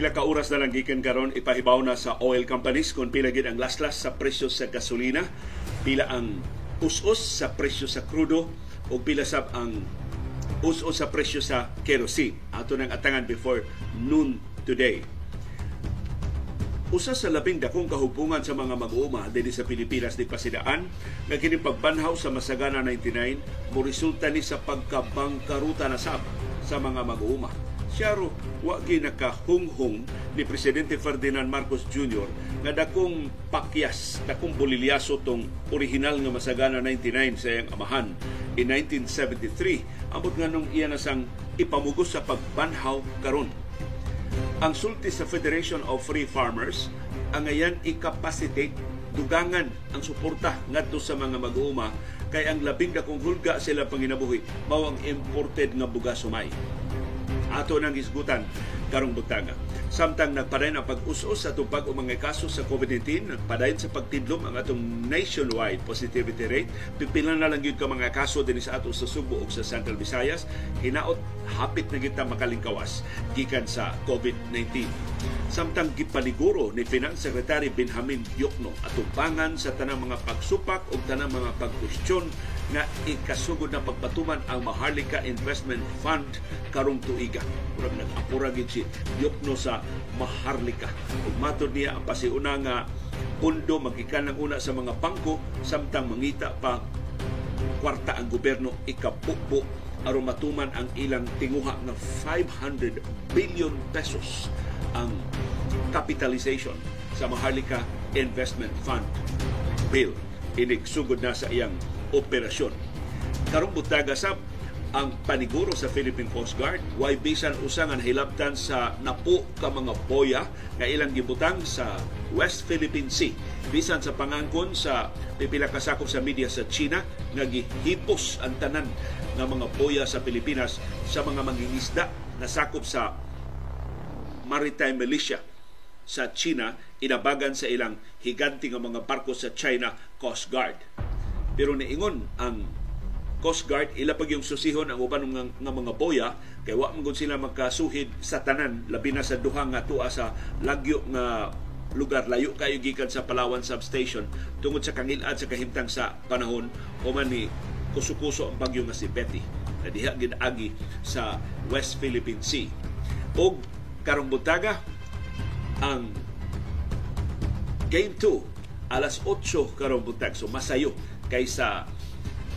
Pila ka oras na lang gikan karon ipahibaw na sa oil companies kung pila gid ang laslas sa presyo sa gasolina, pila ang us-us sa presyo sa krudo o pila sab ang us-us sa presyo sa kerosene. Ato nang atangan before noon today. Usa sa labing dakong kahupungan sa mga mag-uuma dinhi sa Pilipinas di pasidaan nga kini pagbanhaw sa Masagana 99 mo resulta ni sa pagkabangkaruta na sab sa mga mag-uuma. Siya ro wa ginakahunghong ni Presidente Ferdinand Marcos Jr. nga dakong pakyas, dakong bolilyaso tong original nga Masagana 99 sa iyang amahan in 1973 ambot nga nung iya na sang ipamugos sa pagbanhaw karon ang sulti sa Federation of Free Farmers ang ngayon i-capacitate dugangan ang suporta ngadto sa mga mag-uuma kay ang labing dakong hulga sila panginabuhi mao ang imported nga bugas sumay. Ato nang isgutan karong butanga. Samtang nagpadayon ang pag-us-us sa tupag o mga kaso sa COVID-19, nagpadayon sa pagtidlom ang atong nationwide positivity rate. Pipila na lang yun ka mga kaso din sa ato sa Subo o sa Central Visayas. Hinaot, hapit na kita makalingkawas gikan sa COVID-19. Samtang gipaliguro ni Finance Secretary Benjamin Diokno atubangan sa tanang mga pagsupak o tanang mga pagkwestiyon nga ikasugod na pagpatuman ang Maharlika Investment Fund karong tuiga. Murag nag-apura gid si Diokno sa Maharlika. Ug matod niya ang pasiuna nga pundo magikan ng una sa mga bangko samtang mangita pa kwarta ang gobyerno ikapukpo aron matuman ang ilang tinguha ng 500 billion pesos ang capitalization sa Maharlika Investment Fund bill inigsugod na sa iyang operasyon. Karong butaga sab ang paniguro sa Philippine Coast Guard why bisan usang ang hilabtan sa napo ka mga boya nga ilang gibutang sa West Philippine Sea bisan sa pangangkon sa pipila kasakop sa media sa China nga gihipos ang tanan nga mga boya sa Pilipinas sa mga mangingisda na sakop sa maritime militia sa China inabagan sa ilang higanti nga mga barko sa China Coast Guard. Pero niingon ang Coast Guard ila pag yung susihon ang uban nga, nga mga boya kay wa man sila magkasuhid sa tanan labi na sa duha nga tuwa sa lagyo nga lugar. Layo kayo gikan sa Palawan substation. Tungod sa kangilad sa kahimtang sa panahon o man ni kusukuso ang bagyo nga si Betty na diha agi sa West Philippine Sea. O karong buntaga ang Game 2 alas 8 karong buntag so masayo kaysa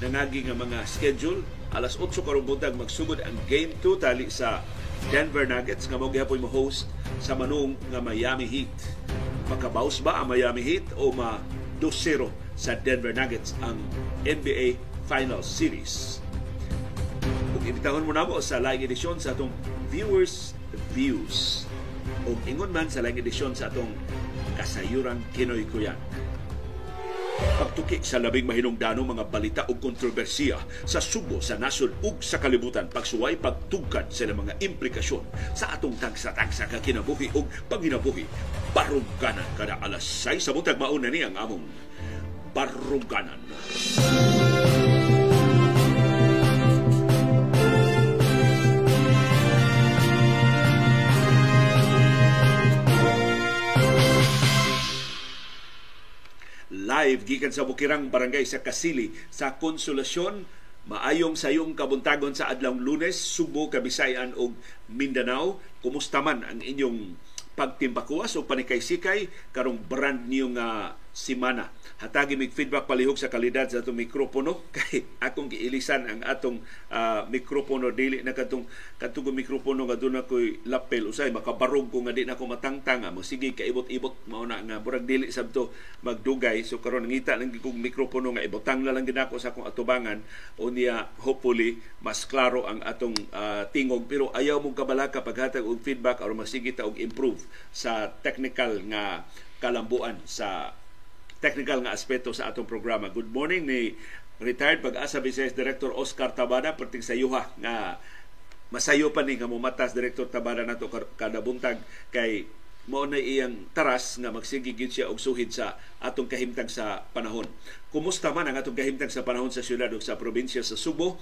nangagi nga mga schedule alas 8 karong buntag magsugod ang Game 2 tali sa Denver Nuggets nga mao gihapon mo host sa manung nga Miami Heat. Makabaus ba ang Miami Heat o ma 2-0 sa Denver Nuggets ang NBA Finals Series. Kung ibitahon mo na mo sa live edisyon sa atong Viewers Views o ingon man sa live edisyon sa atong Kasayuran Kinoy Kuyan pagtuki sa labing mahinungdanong mga balita o kontrobersiya sa Subo, sa nasod ug sa kalibutan pagsuway pagtugkad sa mga implikasyon sa atong tagsa-tagsa ka kinabuhi ug panginabuhi baruganan kada alas 6 sa butag mauna ni ang among baruganan. Live gikan sa Bukirang Barangay sa Kasili sa Konsolasyon. Maayong sayong kabuntagon sa adlawng Lunes Subo, Kabisayan ug Mindanao. Kumusta man ang inyong pagtimbakuas o panikay-sikay karong brand new nga simana. Hatagi mig feedback palihog sa kalidad sa atong mikropono. Kay akong giilisan ang atong uh, mikropono. Dili na katong katong mikropono nga doon ako'y lapel. Usay makabarog ko nga di na ko matangtanga mo sige kaibot-ibot mao na nga. Burag dili sabto magdugay. So karon ngita lang kong mikropono nga ibotang na lang gid ako sa akong atubangan. O niya hopefully mas klaro ang atong uh, tingog. Pero ayaw mong kabalaka paghatag og feedback aron masigit og improve sa technical nga kalambuan sa technical nga aspeto sa atong programa. Good morning ni retired pag-asa Vice Director Oscar Tabada perting sa yuha nga masayo pa ni nga mumatas Director Tabada nato kada buntag kay mao na iyang taras nga magsigigid siya og suhid sa atong kahimtang sa panahon. Kumusta man ang atong kahimtang sa panahon sa syudad ug sa probinsya sa Subo?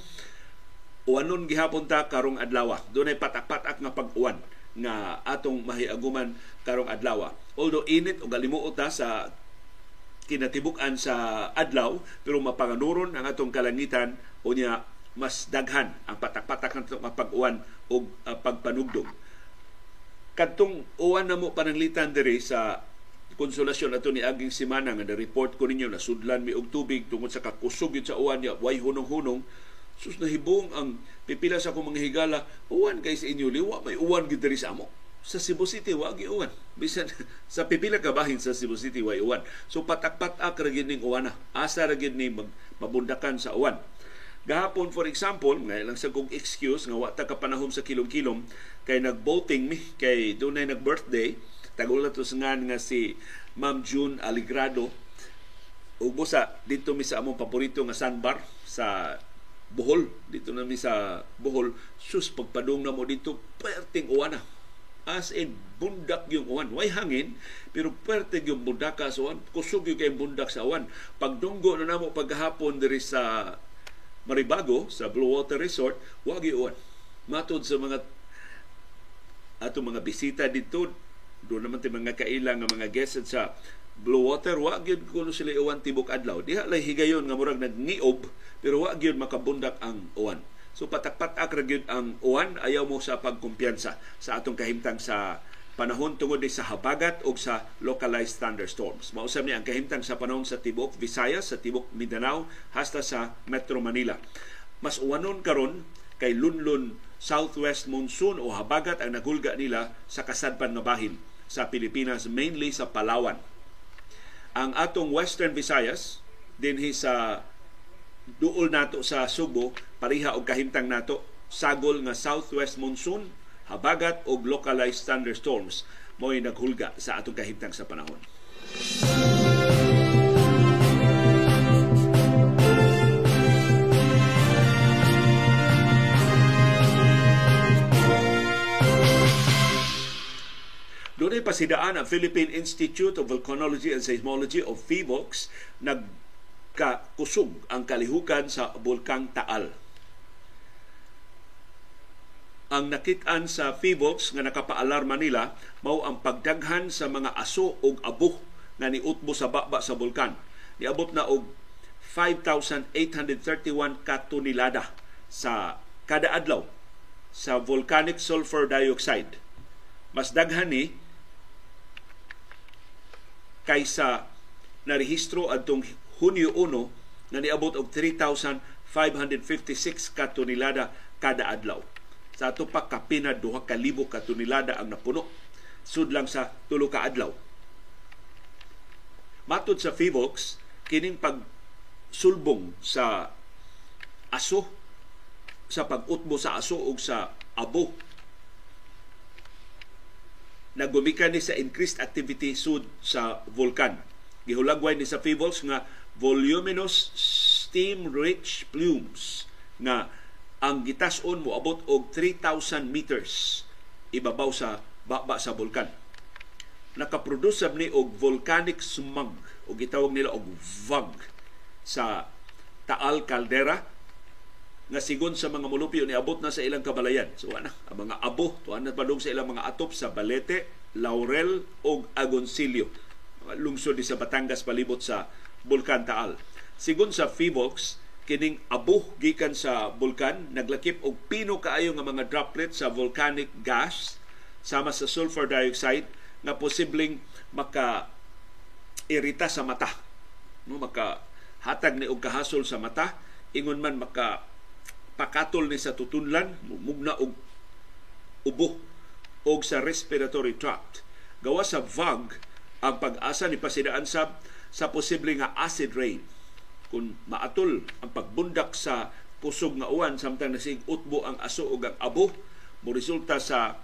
Uwanon gihapon ta karong adlaw. Dunay patak-patak nga pag-uwan nga atong mahiaguman karong adlaw. Although init o galimuot sa kinatibuk-an sa adlaw pero mapanganuron ang atong kalangitan unya mas daghan ang patak-patak ng pag-uwan o uh, pagpanugdog. Kadtong uwan na mo pananglitan diri sa konsolasyon ato ni aging simana nga na-report ko ninyo na sudlan mi og tubig tungod sa kakusog sa uwan ya way hunong-hunong sus nahibong ang pipila sa akong mga higala uwan kay sa inyo liwa may uwan gid diri sa amo sa Cebu City wa gi uwan bisan sa pipila ka bahin sa Cebu City way uwan so patak-patak ra gid ning uwan asa ra gid ni mabundakan sa uwan. Gahapon, for example, nga lang sa kong excuse nga wata ka panahon sa kilom-kilom kay nag-voting mi kay dunay nag-birthday tagulat to nga nga si Ma'am June Aligrado ug sa dito mi sa among paborito nga sandbar sa Bohol. Dito na mi sa Bohol. Sus pagpadung na mo dito perting uwana as in bundak yung uwan way hangin pero perting yung bundaka sa uwan kusog yung kay bundak sa uwan pagdunggo na namo paghapon diri sa Maribago sa Blue Water Resort, wag iuwan. Matod sa mga ato mga bisita dito, doon naman tayo mga kailang nga mga guests sa Blue Water, wag yun kuno sila iwan tibok adlaw. Diha lay higayon nga murag nagniob, pero wag yun makabundak ang uwan. So patak-patak ra ang uwan, ayaw mo sa pagkumpiyansa sa atong kahimtang sa panahon tungod sa habagat o sa localized thunderstorms. Mausap niya ang kahimtang sa panahon sa Tibok Visayas, sa Tibok Mindanao, hasta sa Metro Manila. Mas uwanon karon kay lunlun southwest monsoon o habagat ang nagulga nila sa kasadpan nga bahin sa Pilipinas, mainly sa Palawan. Ang atong Western Visayas, dinhi sa duol nato sa Subo, pariha og kahimtang nato, sagol nga southwest monsoon habagat o localized thunderstorms mo'y naghulga sa atong kahimtang sa panahon. Doon ay pasidaan ang Philippine Institute of Volcanology and Seismology of PHIVOLCS nagkakusog ang kalihukan sa Bulkang Taal ang nakitaan sa PHIVOLCS nga nakapaalarma nila mao ang pagdaghan sa mga aso ug abo nga niutbo sa baba sa bulkan. Niabot na og 5,831 ka tonelada sa kada adlaw sa volcanic sulfur dioxide. Mas daghan ni kaysa narehistro adtong Hunyo 1 na niabot og 3,556 ka tonelada kada adlaw sa ato pa kapina duha ka libo ka tonelada ang napuno sudlang sa tulo ka adlaw. Matod sa FIVOX, kining pag sulbong sa aso sa pag-utbo sa aso ug sa abo nagumikan ni sa increased activity sud sa vulkan. Gihulagway ni sa FIVOLS nga voluminous steam-rich plumes nga ang gitason mo abot og 3,000 meters ibabaw sa baba sa bulkan. Nakaproduce ni og volcanic smog o gitawag nila og VOG sa Taal Caldera nga sigon sa mga mulupyo ni abot na sa ilang kabalayan. So ana, ang mga abo tuan na padung sa ilang mga atop sa Balete, Laurel ug Agoncillo. Mga lungsod sa Batangas palibot sa Bulkan Taal. Sigon sa FIVOX, kining abo gikan sa bulkan naglakip og pino kaayo nga mga droplets sa volcanic gas sama sa sulfur dioxide nga posibleng maka irita sa mata. No maka hatag ni og kahasol sa mata. Ingon man maka pakatol ni sa tutunlan mugna og ubo og sa respiratory tract. Gawa sa VAG ang pag-asa ni pasidaan sab sa posible nga acid rain kung maatol ang pagbundak sa kusog nga uwan samtang nasig utbo ang aso ug ang abo mo resulta sa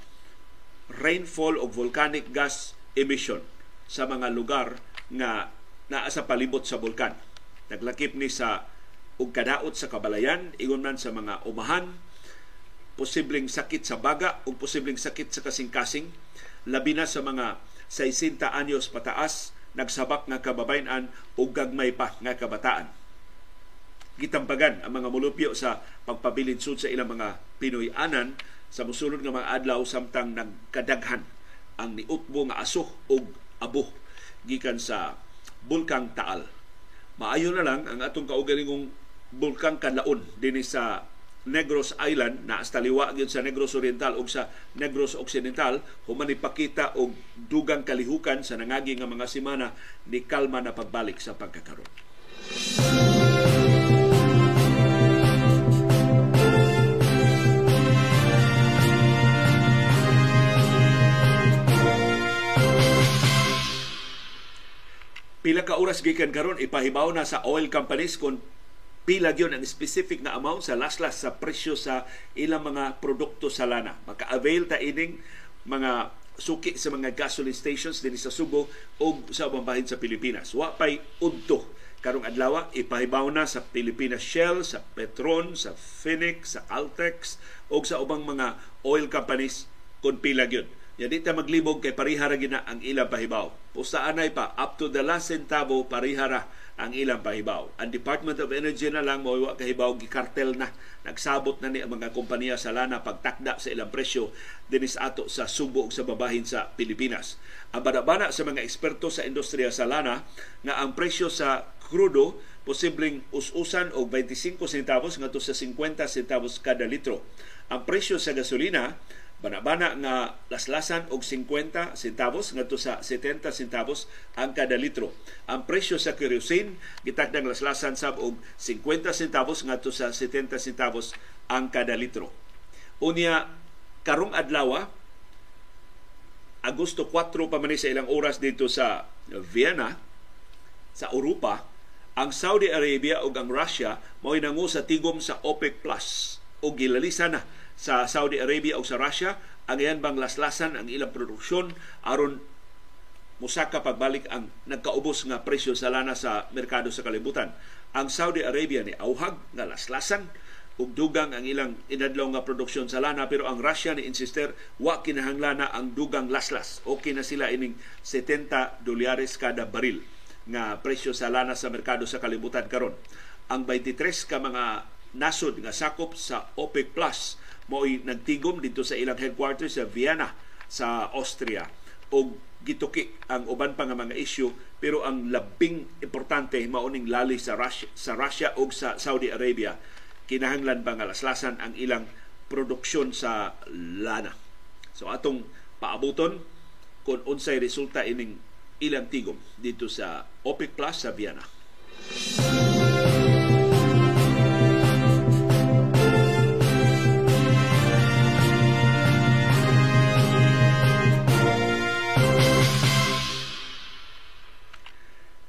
rainfall of volcanic gas emission sa mga lugar nga naa sa palibot sa bulkan. Naglakip ni sa ug kadaot sa kabalayan, ingon man sa mga umahan, posibleng sakit sa baga ug posibleng sakit sa kasing-kasing, labi na sa mga 60 anyos pataas nagsabak nga kababayan o gagmay pa nga kabataan. Gitambagan ang mga mulupyo sa pagpabilinsod sa ilang mga Pinoy anan sa musulod nga mga adlaw samtang nagkadaghan ang niutbo nga aso og abo gikan sa bulkang Taal. Maayo na lang ang atong kaugalingong bulkang Kanlaon dinhi sa Negros Island na hasta liwa sa Negros Oriental ug sa Negros Occidental human ipakita og dugang kalihukan sa nangagi nga mga semana ni kalma na pagbalik sa pagkakaroon. Pila ka oras gikan karon ipahibaw na sa oil companies kung pila gyud ang specific na amount sa laslas sa presyo sa ilang mga produkto sa lana. Maka-avail ta ining mga suki sa mga gasoline stations dinhi sa Subo o sa ubang bahin sa Pilipinas. Wa pay udto karong adlaw ipahibaw na sa Pilipinas Shell, sa Petron, sa Phoenix, sa Altex o sa ubang mga oil companies kung pila gyud Ya di ta maglibog kay parihara gina ang ilang pahibaw. Pusta anay pa up to the last centavo parihara ang ilang pahibaw. Ang Department of Energy na lang mo kahibaw gikartel na nagsabot na ni ang mga kompanya sa lana pagtakda sa ilang presyo dinis ato sa Subo sa babahin sa Pilipinas. Ang banabana sa mga eksperto sa industriya sa lana nga ang presyo sa krudo posibleng us-usan og 25 centavos ngadto sa 50 centavos kada litro. Ang presyo sa gasolina banabana nga laslasan og 50 centavos ngadto sa 70 centavos ang kada litro. Ang presyo sa kerosene gitakdang laslasan sab og 50 centavos ngadto sa 70 centavos ang kada litro. Unya karong adlaw Agosto 4 pa man sa ilang oras dito sa Vienna sa Europa ang Saudi Arabia ug ang Russia mao nangu sa tigom sa OPEC Plus o gilalisa na sa Saudi Arabia o sa Russia ang iyan bang laslasan ang ilang produksyon aron musaka pagbalik ang nagkaubos nga presyo sa lana sa merkado sa kalibutan. Ang Saudi Arabia ni auhag nga laslasan ug dugang ang ilang inadlaw nga produksyon sa lana pero ang Russia ni insister wa kinahanglan ang dugang laslas. Okay na sila ining 70 dolyares kada baril nga presyo sa lana sa merkado sa kalibutan karon. Ang 23 ka mga nasod nga sakop sa OPEC Plus mo'y nagtigom dito sa ilang headquarters sa Vienna sa Austria og gituki ang uban pa nga mga issue pero ang labing importante mauning lali sa Russia, sa Russia o sa Saudi Arabia kinahanglan ba nga laslasan ang ilang produksyon sa lana. So atong paabuton kung unsay resulta ining ilang tigom dito sa OPEC Plus sa Vienna.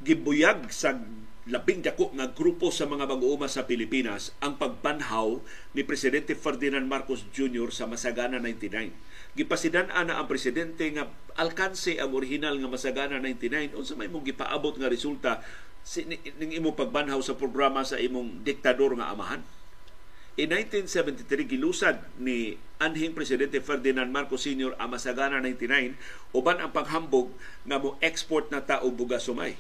Gibuyag sa labing dako nga grupo sa mga mag-uuma sa Pilipinas ang pagbanhaw ni Presidente Ferdinand Marcos Jr. sa Masagana 99. Gipasidan ana ang presidente nga alkanse ang original nga Masagana 99 unsa may mong gipaabot nga resulta ning imong pagbanhaw sa programa sa imong diktador nga amahan. In 1973 gilusad ni anhing presidente Ferdinand Marcos Sr. ang Masagana 99 uban ang paghambog nga mo export na ta og bugas sumay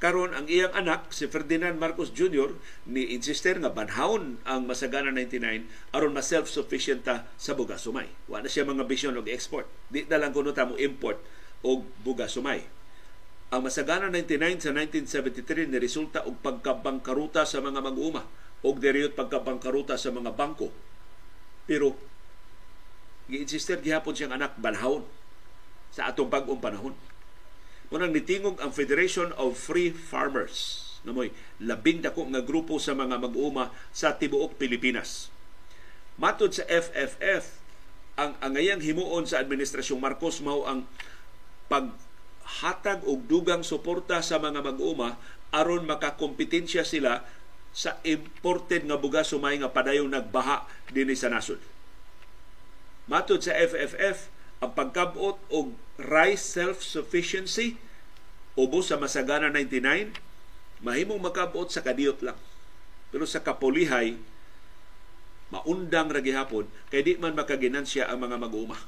karon ang iyang anak si Ferdinand Marcos Jr. ni insister nga banhawon ang Masagana 99 aron ma self-sufficient ta sa bugas sumay. Wa na siya mga bisyon og export. Di na lang kuno ta mo import og bugas sumay. Ang Masagana 99 sa 1973 ni resulta og pagkabangkaruta sa mga mag-uuma og deriyot pagkabangkaruta sa mga bangko. Pero gi-insister gihapon siyang anak banhawon sa atong bag-ong panahon Unang nitingog ang Federation of Free Farmers na mo'y labing dako nga grupo sa mga mag-uma sa tibuok Pilipinas. Matod sa FFF, ang angayang himuon sa Administrasyong Marcos mao ang paghatag og dugang suporta sa mga mag-uma aron makakompetensya sila sa imported nga bugas sumay nga padayon nagbaha dinhi sa nasod. Matod sa FFF, ang pagkabot og rice self-sufficiency ubos sa Masagana 99 mahimong makabot sa kadiyot lang. Pero sa kapulihay maundang ra gihapon kay di man makaginansya ang mga mag-uma.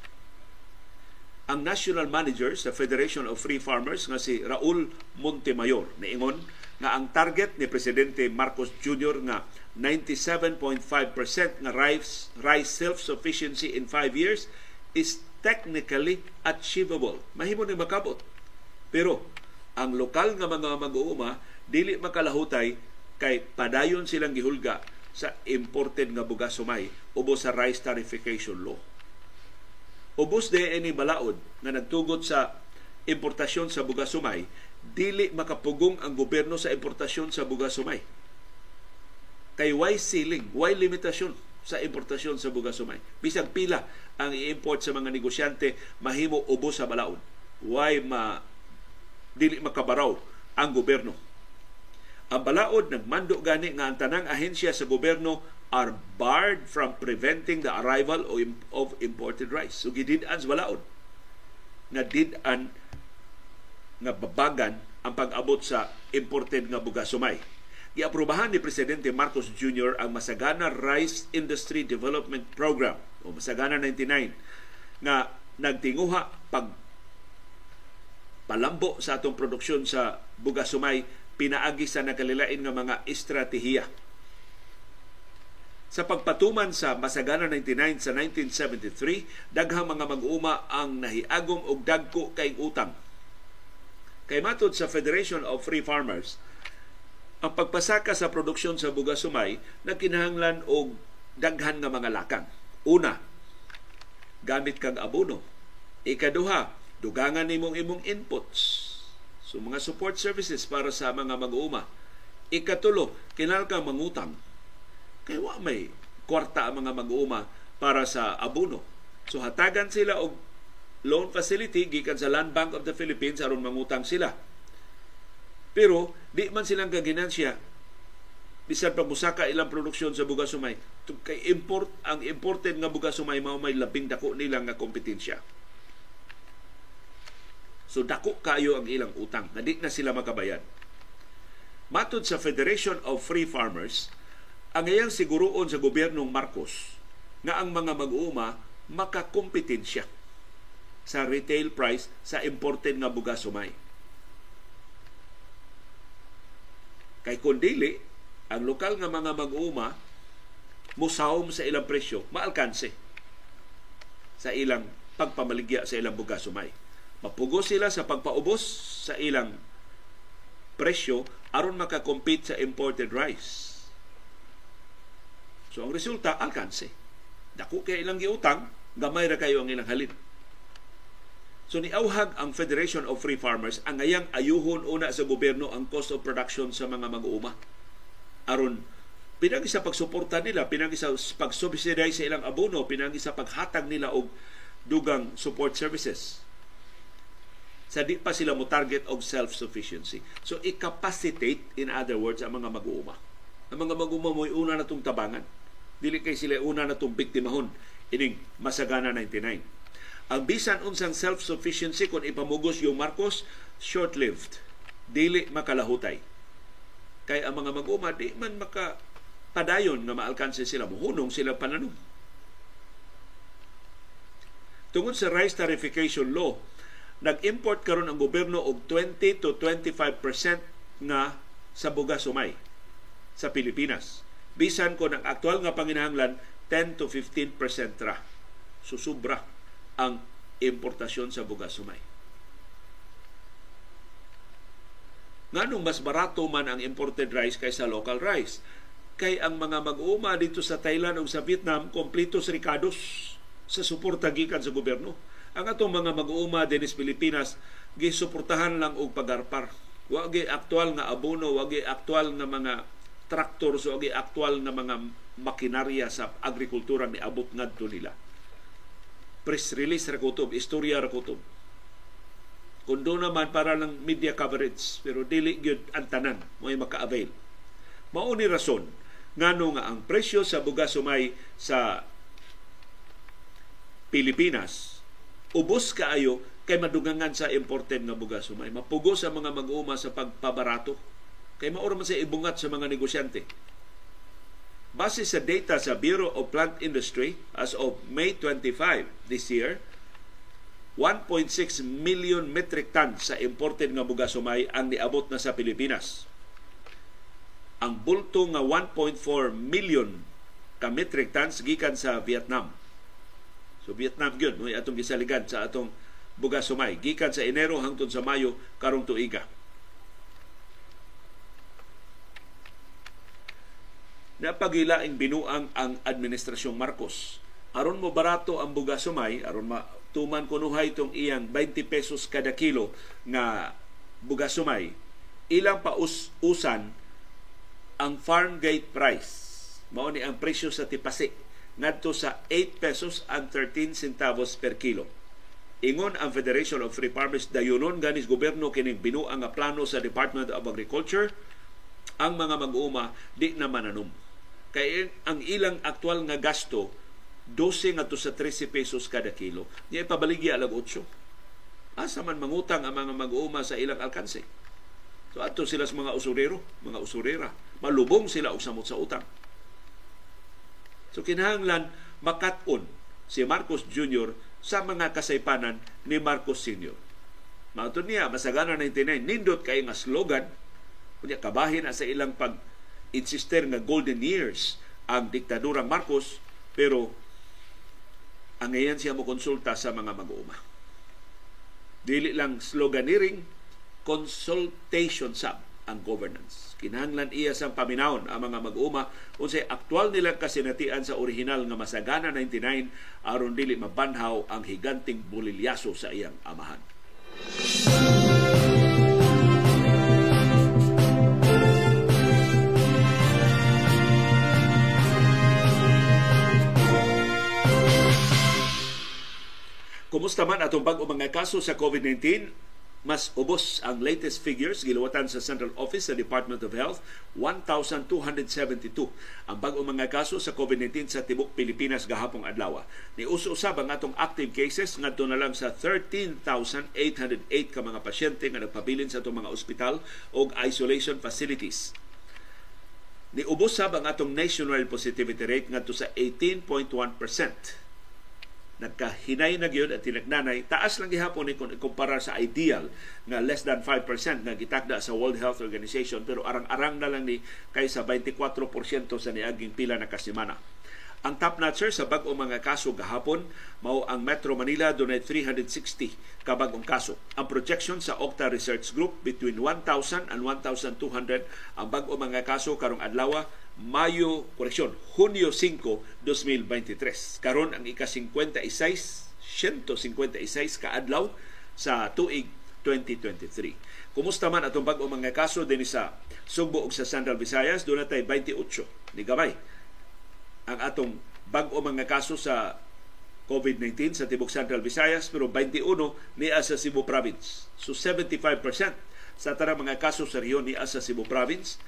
Ang national manager sa Federation of Free Farmers nga si Raul Montemayor niingon nga ang target ni presidente Marcos Jr. nga 97.5% nga rice rice self-sufficiency in 5 years is technically achievable. Mahimo ni makabot. Pero ang lokal nga mga mag-uuma dili makalahutay kay padayon silang gihulga sa imported nga bugas sumay ubos sa rice tarification law. Ubos de ini balaod nga nagtugot sa importasyon sa bugas sumay, dili makapugong ang gobyerno sa importasyon sa bugas sumay kay why ceiling, why limitasyon sa importasyon sa bugas sumay. Bisag pila ang i-import sa mga negosyante mahimo ubos sa balaod. Why ma dili makabaraw ang gobyerno. Ang balaod nagmando gani nga ang tanang ahensya sa gobyerno are barred from preventing the arrival of imported rice. So gidid-an sa balaod nga did-an nga babagan ang pag-abot sa imported nga bugas sumay Giaprobahan ni Presidente Marcos Jr. ang Masagana Rice Industry Development Program o Masagana 99 nga nagtinguha pag palambo sa atong produksyon sa bugas sumay pinaagi sa nakalilain nga mga estratehiya. Sa pagpatuman sa Masagana 99 sa 1973, daghang mga mag-uma ang nahiagom og dagko kay utang. Kay matod sa Federation of Free Farmers, ang pagpasaka sa produksyon sa bugas sumay nagkinahanglan og daghan nga mga lakang. Una, gamit kag abono. Ikaduha, dugangan nimong imong inputs. So mga support services para sa mga mag-uuma. Ikatulo, kinahanglan kang mangutang. Kay wa may kwarta ang mga mag-uuma para sa abono. So hatagan sila og loan facility gikan sa Land Bank of the Philippines aron mangutang sila pero di man silang gaginansya bisan pa musaka ilang produksyon sa bugas sumay kay import ang imported nga bugas sumay mao may labing dako nila nga kompetensya. So dako kayo ang ilang utang na di na sila makabayad. Matud sa Federation of Free Farmers ang iyang siguroon sa gobyernong Marcos nga ang mga mag-uuma makakompetensya sa retail price sa imported nga bugas sumay Kay kung dili, ang lokal nga mga mag-uuma musawom sa ilang presyo, maalkanse sa ilang pagpamaligya sa ilang bugas sumay. Mapugo sila sa pagpaubos sa ilang presyo aron makakompete sa imported rice. So ang resulta, alkanse. Dako kay ilang giutang, gamay ra kayo ang ilang halin. So niauhag ang Federation of Free Farmers ang ngayang ayuhon una sa gobyerno ang cost of production sa mga mag-uuma. Aron pinagi sa pagsuporta nila, pinagi sa pagsubsidize sa ilang abono, pinagi sa paghatag nila og dugang support services. Sa di pa sila mo target og self-sufficiency. So i-capacitate in other words ang mga mag-uuma. Ang mga mag-uuma mo una na tong tabangan. Dili kay sila una na tong biktimahon ining Masagana 99 ang bisan unsang self-sufficiency kung ipamugos yung Marcos, short-lived. Dili makalahutay. Kay ang mga mag-uma, di man maka padayon nga maalkanse sila. Muhunong sila pananom. Tungod sa rice tarification law, nag-import karon ang gobyerno og 20 to 25% nga sa bugas sumay sa Pilipinas. Bisan ko ng aktual nga panginahanglan 10 to 15% ra. Susubra ang importasyon sa bugas sumay. Nganong mas barato man ang imported rice kaysa local rice? Kay ang mga mag-uuma dito sa Thailand o sa Vietnam, kompletos ricados sa suporta gikan sa gobyerno. Ang atong mga mag-uuma din sa Pilipinas, gisuportahan lang og pagarpar. Wagi aktual nga abono, wagi aktual nga mga traktor, so wagi aktual nga mga makinarya sa agrikultura ni abot ngadto nila press release ra kutob, istorya ra. Kundo naman para lang media coverage, pero dili gyud ang tanan mo maka-avail. Mao ni rason ngano nga ang presyo sa bugas sumay sa Pilipinas ubos kaayo kay madugangan sa imported nga bugas sumay. Mapugo sa mga mag-uuma sa pagpabarato. Kay maura man sa ibungat sa mga negosyante Base sa data sa Bureau of Plant Industry as of May 25 this year, 1.6 million metric tons sa imported nga bugas sumay ang niabot na sa Pilipinas. ang bulto nga 1.4 million ka metric tons gikan sa Vietnam. So Vietnam gyud mo atong gisaligan sa atong bugas sumay gikan sa Enero hangtod sa Mayo karong tuiga. Napagilaing binuang ang administrasyong Marcos. Aron mo barato ang bugas sumay, aron ma tuman kunuhay itong iyang 20 pesos kada kilo nga bugas sumay, ilang pa usan ang farm gate price. Mao ni ang presyo sa tipasi ngadto sa 8 pesos and 13 centavos per kilo. Ingon ang Federation of Free Farmers dayunon ganis gobyerno kining binuang nga plano sa Department of Agriculture ang mga mag-uuma di na mananom. Kay ang ilang aktual nga gasto 12 ngadto sa 13 pesos kada kilo. Niya ipabaligya alag 8. Asa man mangutang ang mga mag-uuma sa ilang alkanse. So ato sila sa mga usurero, mga usurera. Malubong sila og samot sa utang. So kinahanglan makaton si Marcos Jr. sa mga kasaypanan ni Marcos Sr. Mautod niya, masagana 99, nindot kay nga slogan, kunya kabahin sa ilang pag insister nga golden years ang diktadurang Marcos, pero ang ngayon siya mo konsulta sa mga mag-uuma. Dili lang sloganeering, consultation sab ang governance. Kinahanglan iya sa paminawon ang mga mag-uma unsay aktual nilang kasinatian sa original nga Masagana 99 aron dili mabanhaw ang higanting bulilyaso sa iyang amahan. Kumusta man atong bag-o mga kaso sa COVID-19? Mas ubos ang latest figures giluwatan sa Central Office sa Department of Health, 1,272 ang bag-o mga kaso sa COVID-19 sa tibok Pilipinas gahapong adlaw. Ni uso-usab ang atong active cases ngadto na lang sa 13,808 ka mga pasyente nga nagpabilin sa atong mga ospital o isolation facilities. Ni ubos sab ang atong national positivity rate ngadto sa 18.1% nagkahinay na gyud at tinagnanay taas lang gihapon ni kung ikumpara sa ideal nga less than 5% nga gitakda sa World Health Organization pero arang-arang na lang ni kaysa 24% sa niaging pila na kasimana. Ang top notcher sa bag-o mga kaso gahapon mao ang Metro Manila dunay 360 ka bag-ong kaso. Ang projection sa Octa Research Group between 1,000 and 1,200 ang bag-o mga kaso karong adlaw Mayo, koreksyon, Hunyo 5, 2023. Karon ang ika-56, 156 ka adlaw sa tuig 2023. Kumusta man atong bag-o mga kaso din sa Sugbo ug sa Central Visayas, doon natay 28 ni Gabay. Ang atong bag-o mga kaso sa COVID-19 sa Tibok Central Visayas pero 21 niya sa Cebu Province. So 75% sa tarang mga kaso sa riyon niya sa Cebu Province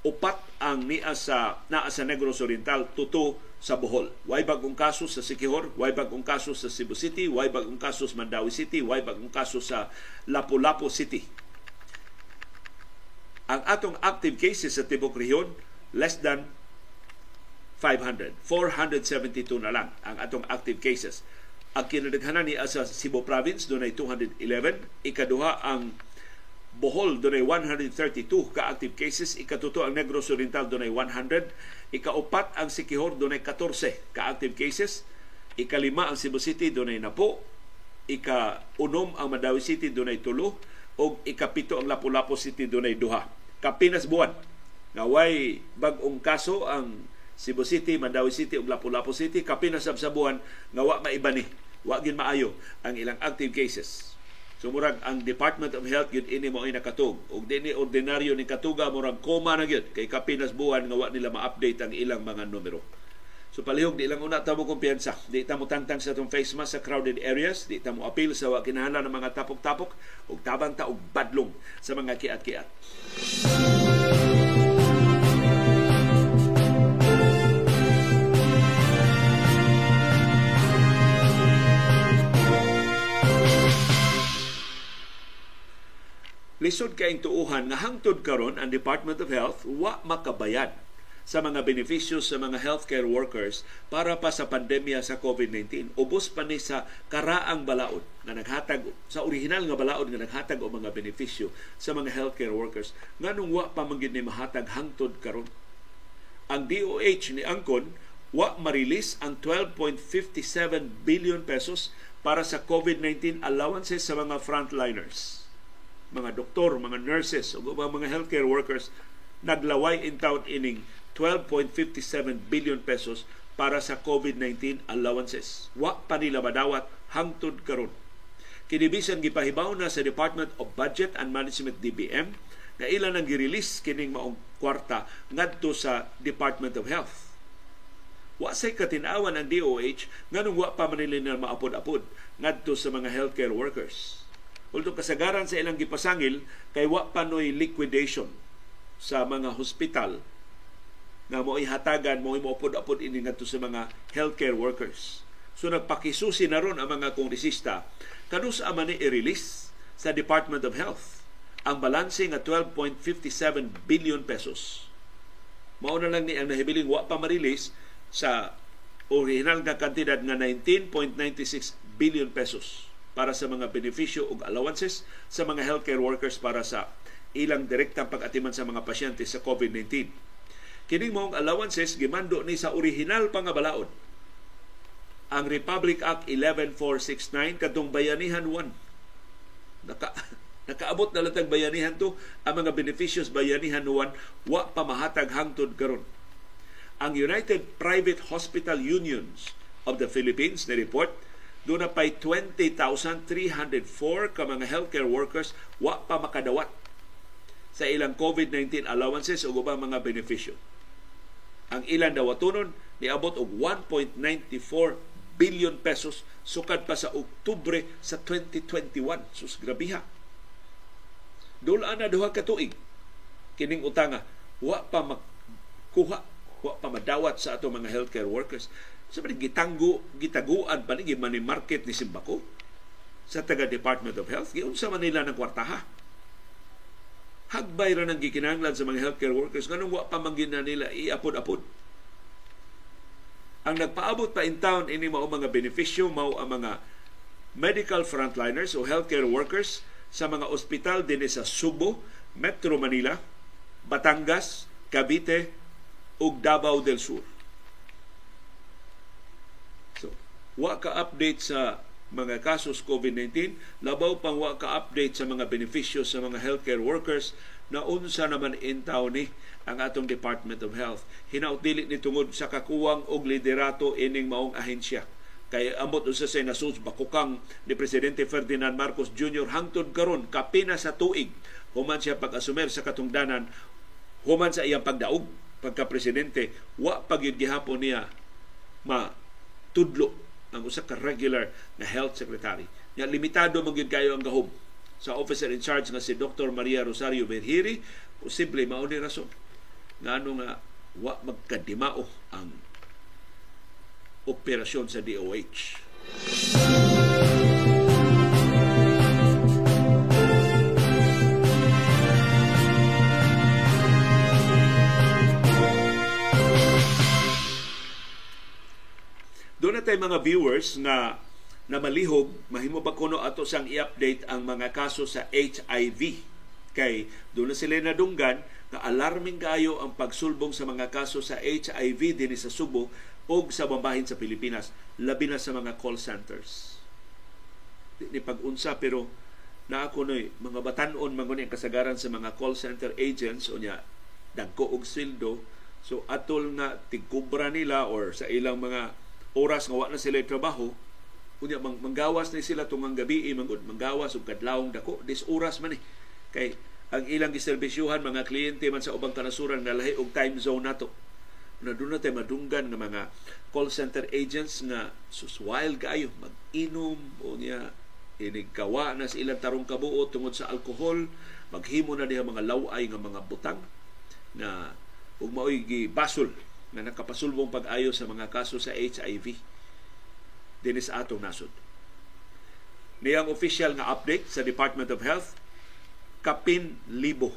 upat ang niya sa naa sa Negros Oriental tuto sa Bohol. Way bagong kaso sa Sikihor, way bagong kaso sa Cebu City, way bagong kaso sa Mandawi City, way bagong kaso sa Lapu-Lapu City. Ang atong active cases sa tibok rehiyon less than 500. 472 na lang ang atong active cases. Ang kinadaghanan ni sa Cebu Province doon ay 211. Ikaduha ang Bohol dunay 132 ka active cases, ikatuto ang Negros Oriental dunay 100, ikaupat ang Sikihor dunay 14 ka active cases, ikalima ang Cebu City dunay napo, ika-unom ang Mandawi City dunay tulo, o ikapito ang Lapu-Lapu City dunay duha. Kapinas buwan. Nga way bag-ong kaso ang Cebu City, Mandawi City ug Lapu-Lapu City. Kapinas sa buwan nga wa maiba ni, wa gin maayo ang ilang active cases Sumurag ang Department of Health yun ini mo ay nakatug. Ug dini ordinaryo ni katuga murag koma na gyud kay kapinas buwan nga wa nila ma-update ang ilang mga numero. So palihog di lang una ta mo kumpiyansa. Di ta mo tangtang sa tong face mask sa crowded areas, di ta mo appeal sa wa kinahanglan ng mga tapok-tapok ug tabang ta og badlong sa mga kiat-kiat. Lisod kaing tuuhan nga hangtod karon ang Department of Health wa makabayad sa mga benepisyo sa mga healthcare workers para pa sa pandemya sa COVID-19. Ubos pa ni sa karaang balaod nga naghatag sa original nga balaod nga naghatag og mga benepisyo sa mga healthcare workers nganong wa pa man ni mahatag hangtod karon. Ang DOH ni Angkon wa marilis ang 12.57 billion pesos para sa COVID-19 allowances sa mga frontliners mga doktor, mga nurses, o mga healthcare workers naglaway in town ining 12.57 billion pesos para sa COVID-19 allowances. Wa pa nila madawat hangtod karon. Kinibisan gipahibaw na sa Department of Budget and Management DBM na ilan ang girelease kining maong kwarta ngadto sa Department of Health. Wa say katinawan ang DOH nganong wa pa man nila maapod-apod ngadto sa mga healthcare workers. Ulto kasagaran sa ilang gipasangil kay wa pa noy liquidation sa mga hospital nga mo ihatagan mo moapod-apod ini ngadto sa mga healthcare workers. So nagpakisusi na ron ang mga kongresista kanus man ni i-release sa Department of Health ang balanse nga 12.57 billion pesos. Mao na lang ni ang nahibiling wa pa ma-release sa original nga kantidad nga 19.96 billion pesos para sa mga benepisyo ug allowances sa mga healthcare workers para sa ilang direktang pag-atiman sa mga pasyente sa COVID-19 Kining mong allowances gimando ni sa original pa balaod. Ang Republic Act 11469 kadtong bayanihan 1. Naka nakaabot na latag bayanihan to ang mga beneficios bayanihan 1 wa pa mahatag hangtod karon. Ang United Private Hospital Unions of the Philippines na report doon na pa'y 20,304 ka mga healthcare workers wa pa makadawat sa ilang COVID-19 allowances o ubang mga benepisyo ang ilan daw atunon niabot og 1.94 billion pesos sukad pa sa Oktubre sa 2021. Sus grabiha. Dulaan na duha ka tuig kining utanga wa pa makuha wa pa madawat sa ato mga healthcare workers. Sa so, gitanggo gitaguan pa ni market ni Simbako sa taga Department of Health. Giunsa man nila ng kwartaha hagbay ra nang gikinahanglan sa mga healthcare workers nganong wa pa mangin nila iapod-apod? Ang nagpaabot pa in town ini mao mga benepisyo mao ang mga medical frontliners o healthcare workers sa mga ospital dinhi sa Subo, Metro Manila, Batangas, Cavite ug Davao del Sur. So, wa ka update sa mga kasos COVID-19, labaw pang wa ka-update sa mga benepisyo sa mga healthcare workers na unsa naman intaw ni ang atong Department of Health. Hinaut dili ni tungod sa kakuwang og liderato ining maong ahensya. Kay amot usa say nasus bakukang ni Presidente Ferdinand Marcos Jr. hangtod karon kapina sa tuig human siya pag-asumer sa katungdanan human sa iyang pagdaog pagka presidente wa pagyud gihapon niya ma tudlo ang usa ka regular na health secretary. Nya limitado man kayo ang gahom sa officer in charge nga si Dr. Maria Rosario Berhiri, posible mao ni rason ngano nga wa magkadimao ang operasyon sa DOH. Na tayo mga viewers na na malihog, mahimo ba kuno ato sang i-update ang mga kaso sa HIV? Kay doon na sila nadunggan na alarming kayo ang pagsulbong sa mga kaso sa HIV din sa Subo o sa bambahin sa Pilipinas, labi na sa mga call centers. Di, di pag-unsa pero na ako noy mga batanon mangun ang kasagaran sa mga call center agents o nya dagko og sildo so atol nga tigkubra nila or sa ilang mga oras nga wa na sila trabaho unya mang, manggawas ni sila tungang gabi mangud manggawas ug kadlawong dako. Dis oras man eh. Kay ang ilang giserbisyuhan mga kliyente man sa ubang kanasuran nga lahi og time zone nato. Na doon natin madunggan ng mga call center agents nga sus wild kayo mag-inom o niya inigkawa na sa ilang tarong kabuo tungod sa alkohol maghimo na diha mga laway nga mga butang na ug maoy gibasol na nakapasulbong pag-ayo sa mga kaso sa HIV dinis atong nasod. Niyang official nga update sa Department of Health, kapin libo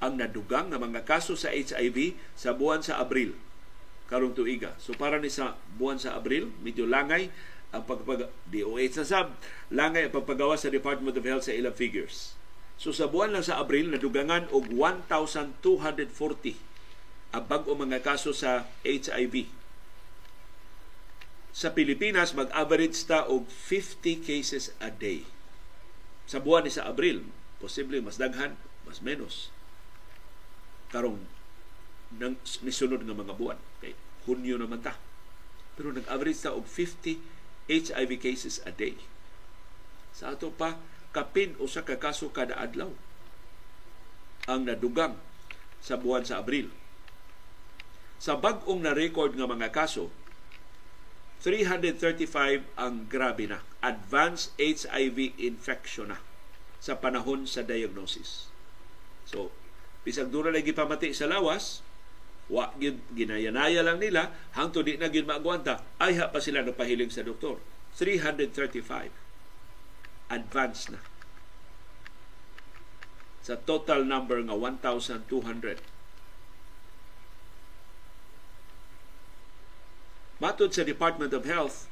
ang nadugang nga mga kaso sa HIV sa buwan sa Abril karong tuiga. So para ni sa buwan sa Abril, medyo langay ang pagpag DOH na sab langay ang pagpagawa sa Department of Health sa ilang figures. So sa buwan lang sa Abril nadugangan og 1,240 ang bag-o mga kaso sa HIV. Sa Pilipinas mag-average ta og 50 cases a day. Sa buwan ni sa Abril, posible mas daghan, mas menos karong nang nisunod nga mga buwan. Kay Hunyo naman ta. Pero nag-average ta og 50 HIV cases a day. Sa ato pa, kapin o sa kakaso kada adlaw ang nadugang sa buwan sa Abril. Sa bag-ong na-record nga mga kaso, 335 ang grabe na. Advanced HIV infection na sa panahon sa diagnosis. So, bisag dura lagi pamati sa lawas, wa gyud ginayanaya lang nila hangtod di na gyud maagwanta ay pa sila napahiling sa doktor 335 advance na sa total number nga 1,200 Matod sa Department of Health,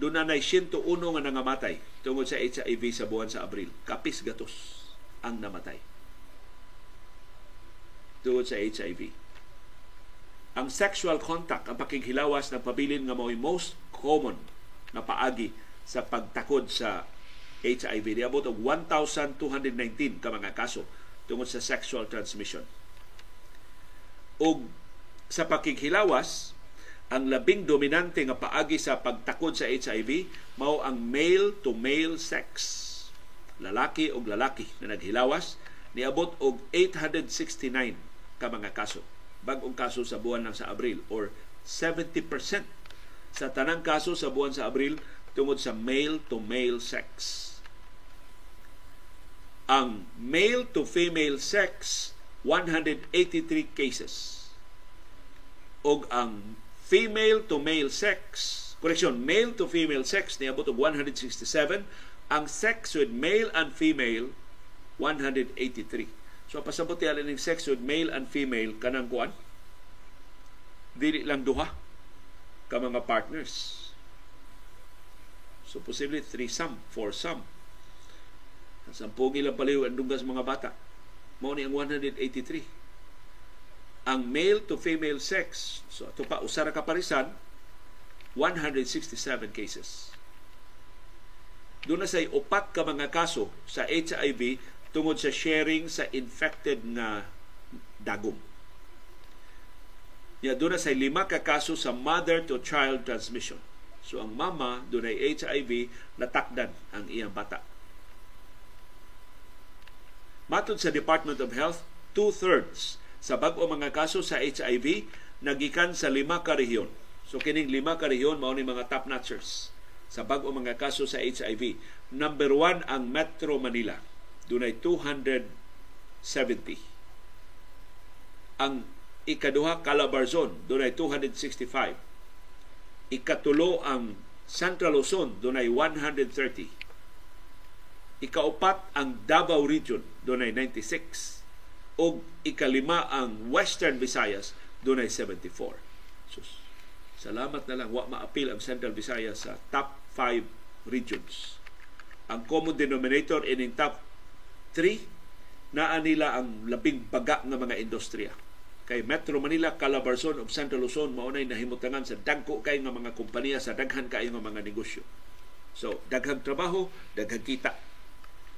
doon na 101 nga nangamatay tungod sa HIV sa buwan sa Abril. Kapis gatos ang namatay tungod sa HIV. Ang sexual contact, ang pakighilawas ng pabilin nga mo'y most common na paagi sa pagtakod sa HIV. Niabot og 1,219 ka mga kaso tungod sa sexual transmission. O sa pakighilawas, ang labing dominante nga paagi sa pagtakod sa HIV mao ang male to male sex. Lalaki og lalaki na naghilawas niabot og 869 ka mga kaso. Bagong kaso sa buwan lang sa Abril or 70% sa tanang kaso sa buwan sa Abril tungod sa male to male sex. Ang male to female sex 183 cases. Og ang female to male sex, correction, male to female sex niabot og 167, ang sex with male and female 183. So pasabot yan ning sex with male and female kanang kuan. Dili lang duha ka mga partners. So posible threesome, foursome. Sampung ilang paliw ang dunggas mga bata. Mao ni ang 183. Ang male to female sex, so ito pa usara ka parisan, 167 cases. Doon na say upat ka mga kaso sa HIV tungod sa sharing sa infected nga dagom. Ya doon sa lima ka kaso sa mother to child transmission. So ang mama doon HIV natakdan ang iyang bata. Matod sa Department of Health, two-thirds sa bag-o mga kaso sa HIV nagikan sa lima ka rehiyon. So kining lima ka rehiyon mao ni mga top notchers sa bag-o mga kaso sa HIV. Number one ang Metro Manila dunay 270. Ang ikaduha Calabarzon dunay 265. Ikatulo ang Central Luzon dunay 130. Ikaupat ang Davao Region dunay 96 ug ikalima ang Western Visayas dunay 74. Sus, salamat na lang wa maapil ang Central Visayas sa top 5 regions. Ang common denominator in top 3 naa nila ang labing baga nga mga industriya kay Metro Manila, Calabarzon ug Central Luzon maunay nahimutangan sa dagko kay nga mga kompanya sa daghan kay nga mga negosyo. So, daghang trabaho, daghang kita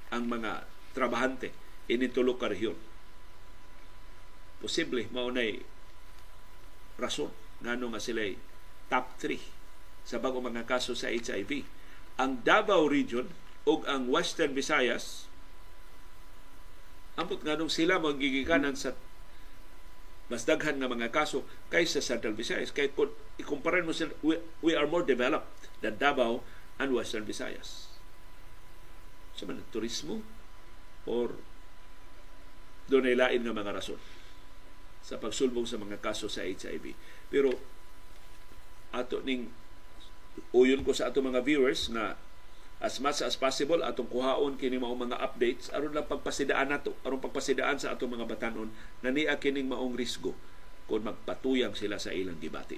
ang mga trabahante ini tulo ka rehiyon. Posible maunay rason ngano nga sila top 3 sa bago mga kaso sa HIV. Ang Davao Region ug ang Western Visayas Ambot nga nung sila magigikanan sa mas daghan nga mga kaso kaysa Central Visayas. Kahit kung ikumpara mo sila, we, we are more developed than Davao and Western Visayas. Sa man, turismo or doon ay lain nga mga rason sa pagsulbong sa mga kaso sa HIV. Pero ato ning uyon ko sa ato mga viewers na as much as possible atong kuhaon kini mao mga updates aron lang pagpasidaan nato aron pagpasidaan sa atong mga batanon na niya kining maong risgo kung magpatuyang sila sa ilang gibati.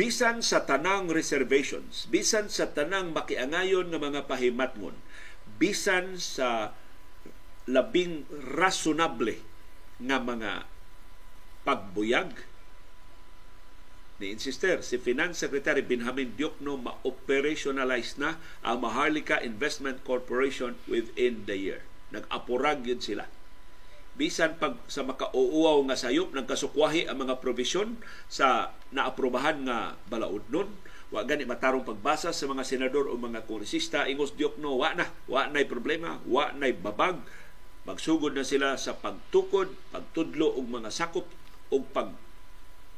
Bisan sa tanang reservations, bisan sa tanang makiangayon nga mga pahimatngon, bisan sa labing rasunable nga mga pagbuyag ni insister si Finance Secretary Benjamin Diokno ma-operationalize na ang Maharlika Investment Corporation within the year. Nag-apurag yun sila bisan pag sa makauuaw nga sayop ng kasukwahi ang mga provision sa naaprubahan nga balaod nun. Wa gani matarong pagbasa sa mga senador o mga kongresista. Ingos diokno wa na. Wa nay problema. Wa nay babag. Magsugod na sila sa pagtukod pagtudlo og mga sakop og pag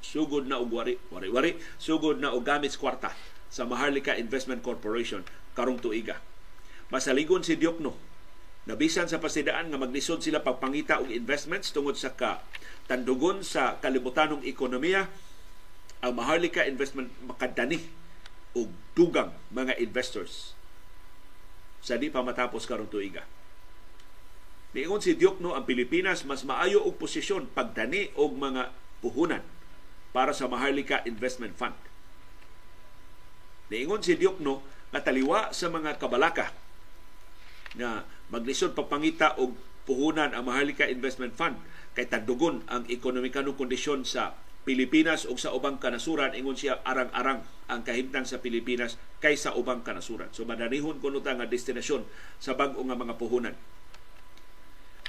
sugod na og wari wari sugod na og gamit kwarta sa Maharlika Investment Corporation karong tuiga. Masaligon si Diokno Nabisan sa pasidaan nga maglisod sila pagpangita og investments tungod sa ka tandugon sa kalibutanong ekonomiya ang Maharlika Investment makadani og dugang mga investors sa di pa matapos karong tuiga. Niingon si Diokno ang Pilipinas mas maayo og posisyon pagdani og mga puhunan para sa Maharlika Investment Fund. Niingon si Diokno nga taliwa sa mga kabalaka na maglisod papangita og puhunan ang Maharlika Investment Fund kay tandugon ang ekonomikanong kondisyon sa Pilipinas ug sa ubang kanasuran ingon siya arang-arang ang kahimtang sa Pilipinas kaysa ubang kanasuran. So madanihon kuno ta nga destinasyon sa bag-o nga mga puhunan.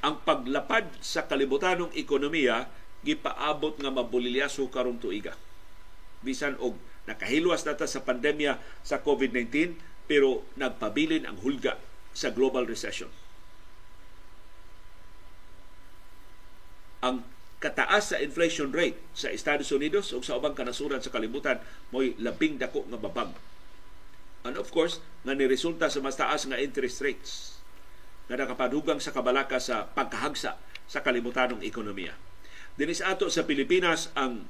Ang paglapad sa kalibutanong ekonomiya gipaabot nga mabulilyaso karong tuiga. Bisan og nakahilwas nata sa pandemya sa COVID-19 pero nagpabilin ang hulga sa global recession. Ang kataas sa inflation rate sa Estados Unidos o sa ubang kanasuran sa kalibutan mo'y labing dako nga babag. And of course, nga niresulta sa mas taas nga interest rates na nakapadugang sa kabalaka sa pagkahagsa sa kalibutanong ekonomiya. Dinis ato sa Pilipinas ang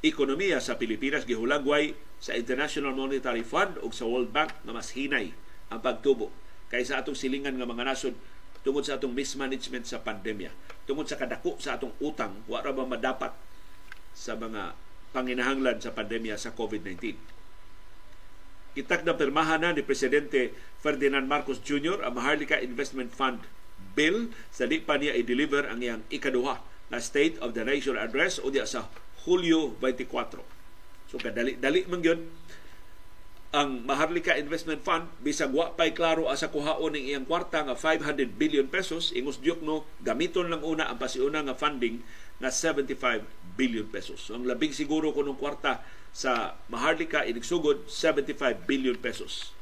ekonomiya sa Pilipinas gihulagway sa International Monetary Fund o sa World Bank na mas hinay ang pagtubo kaysa atong silingan nga mga nasod tungod sa atong mismanagement sa pandemya tungod sa kadako sa atong utang wa ra ba madapat sa mga panginahanglan sa pandemya sa COVID-19 Kitak na pirmahan na ni Presidente Ferdinand Marcos Jr. ang Maharlika Investment Fund Bill sa di pa niya i-deliver ang iyang ikaduha na State of the Nation Address o diya sa Hulyo 24. So kadali-dali man yun ang Maharlika Investment Fund bisag wa pay klaro asa kuhaon ning iyang kwarta nga 500 billion pesos ingos diok no gamiton lang una ang pasiuna nga funding nga 75 billion pesos. So, ang labing siguro kunong kwarta sa Maharlika inigsugod 75 billion pesos.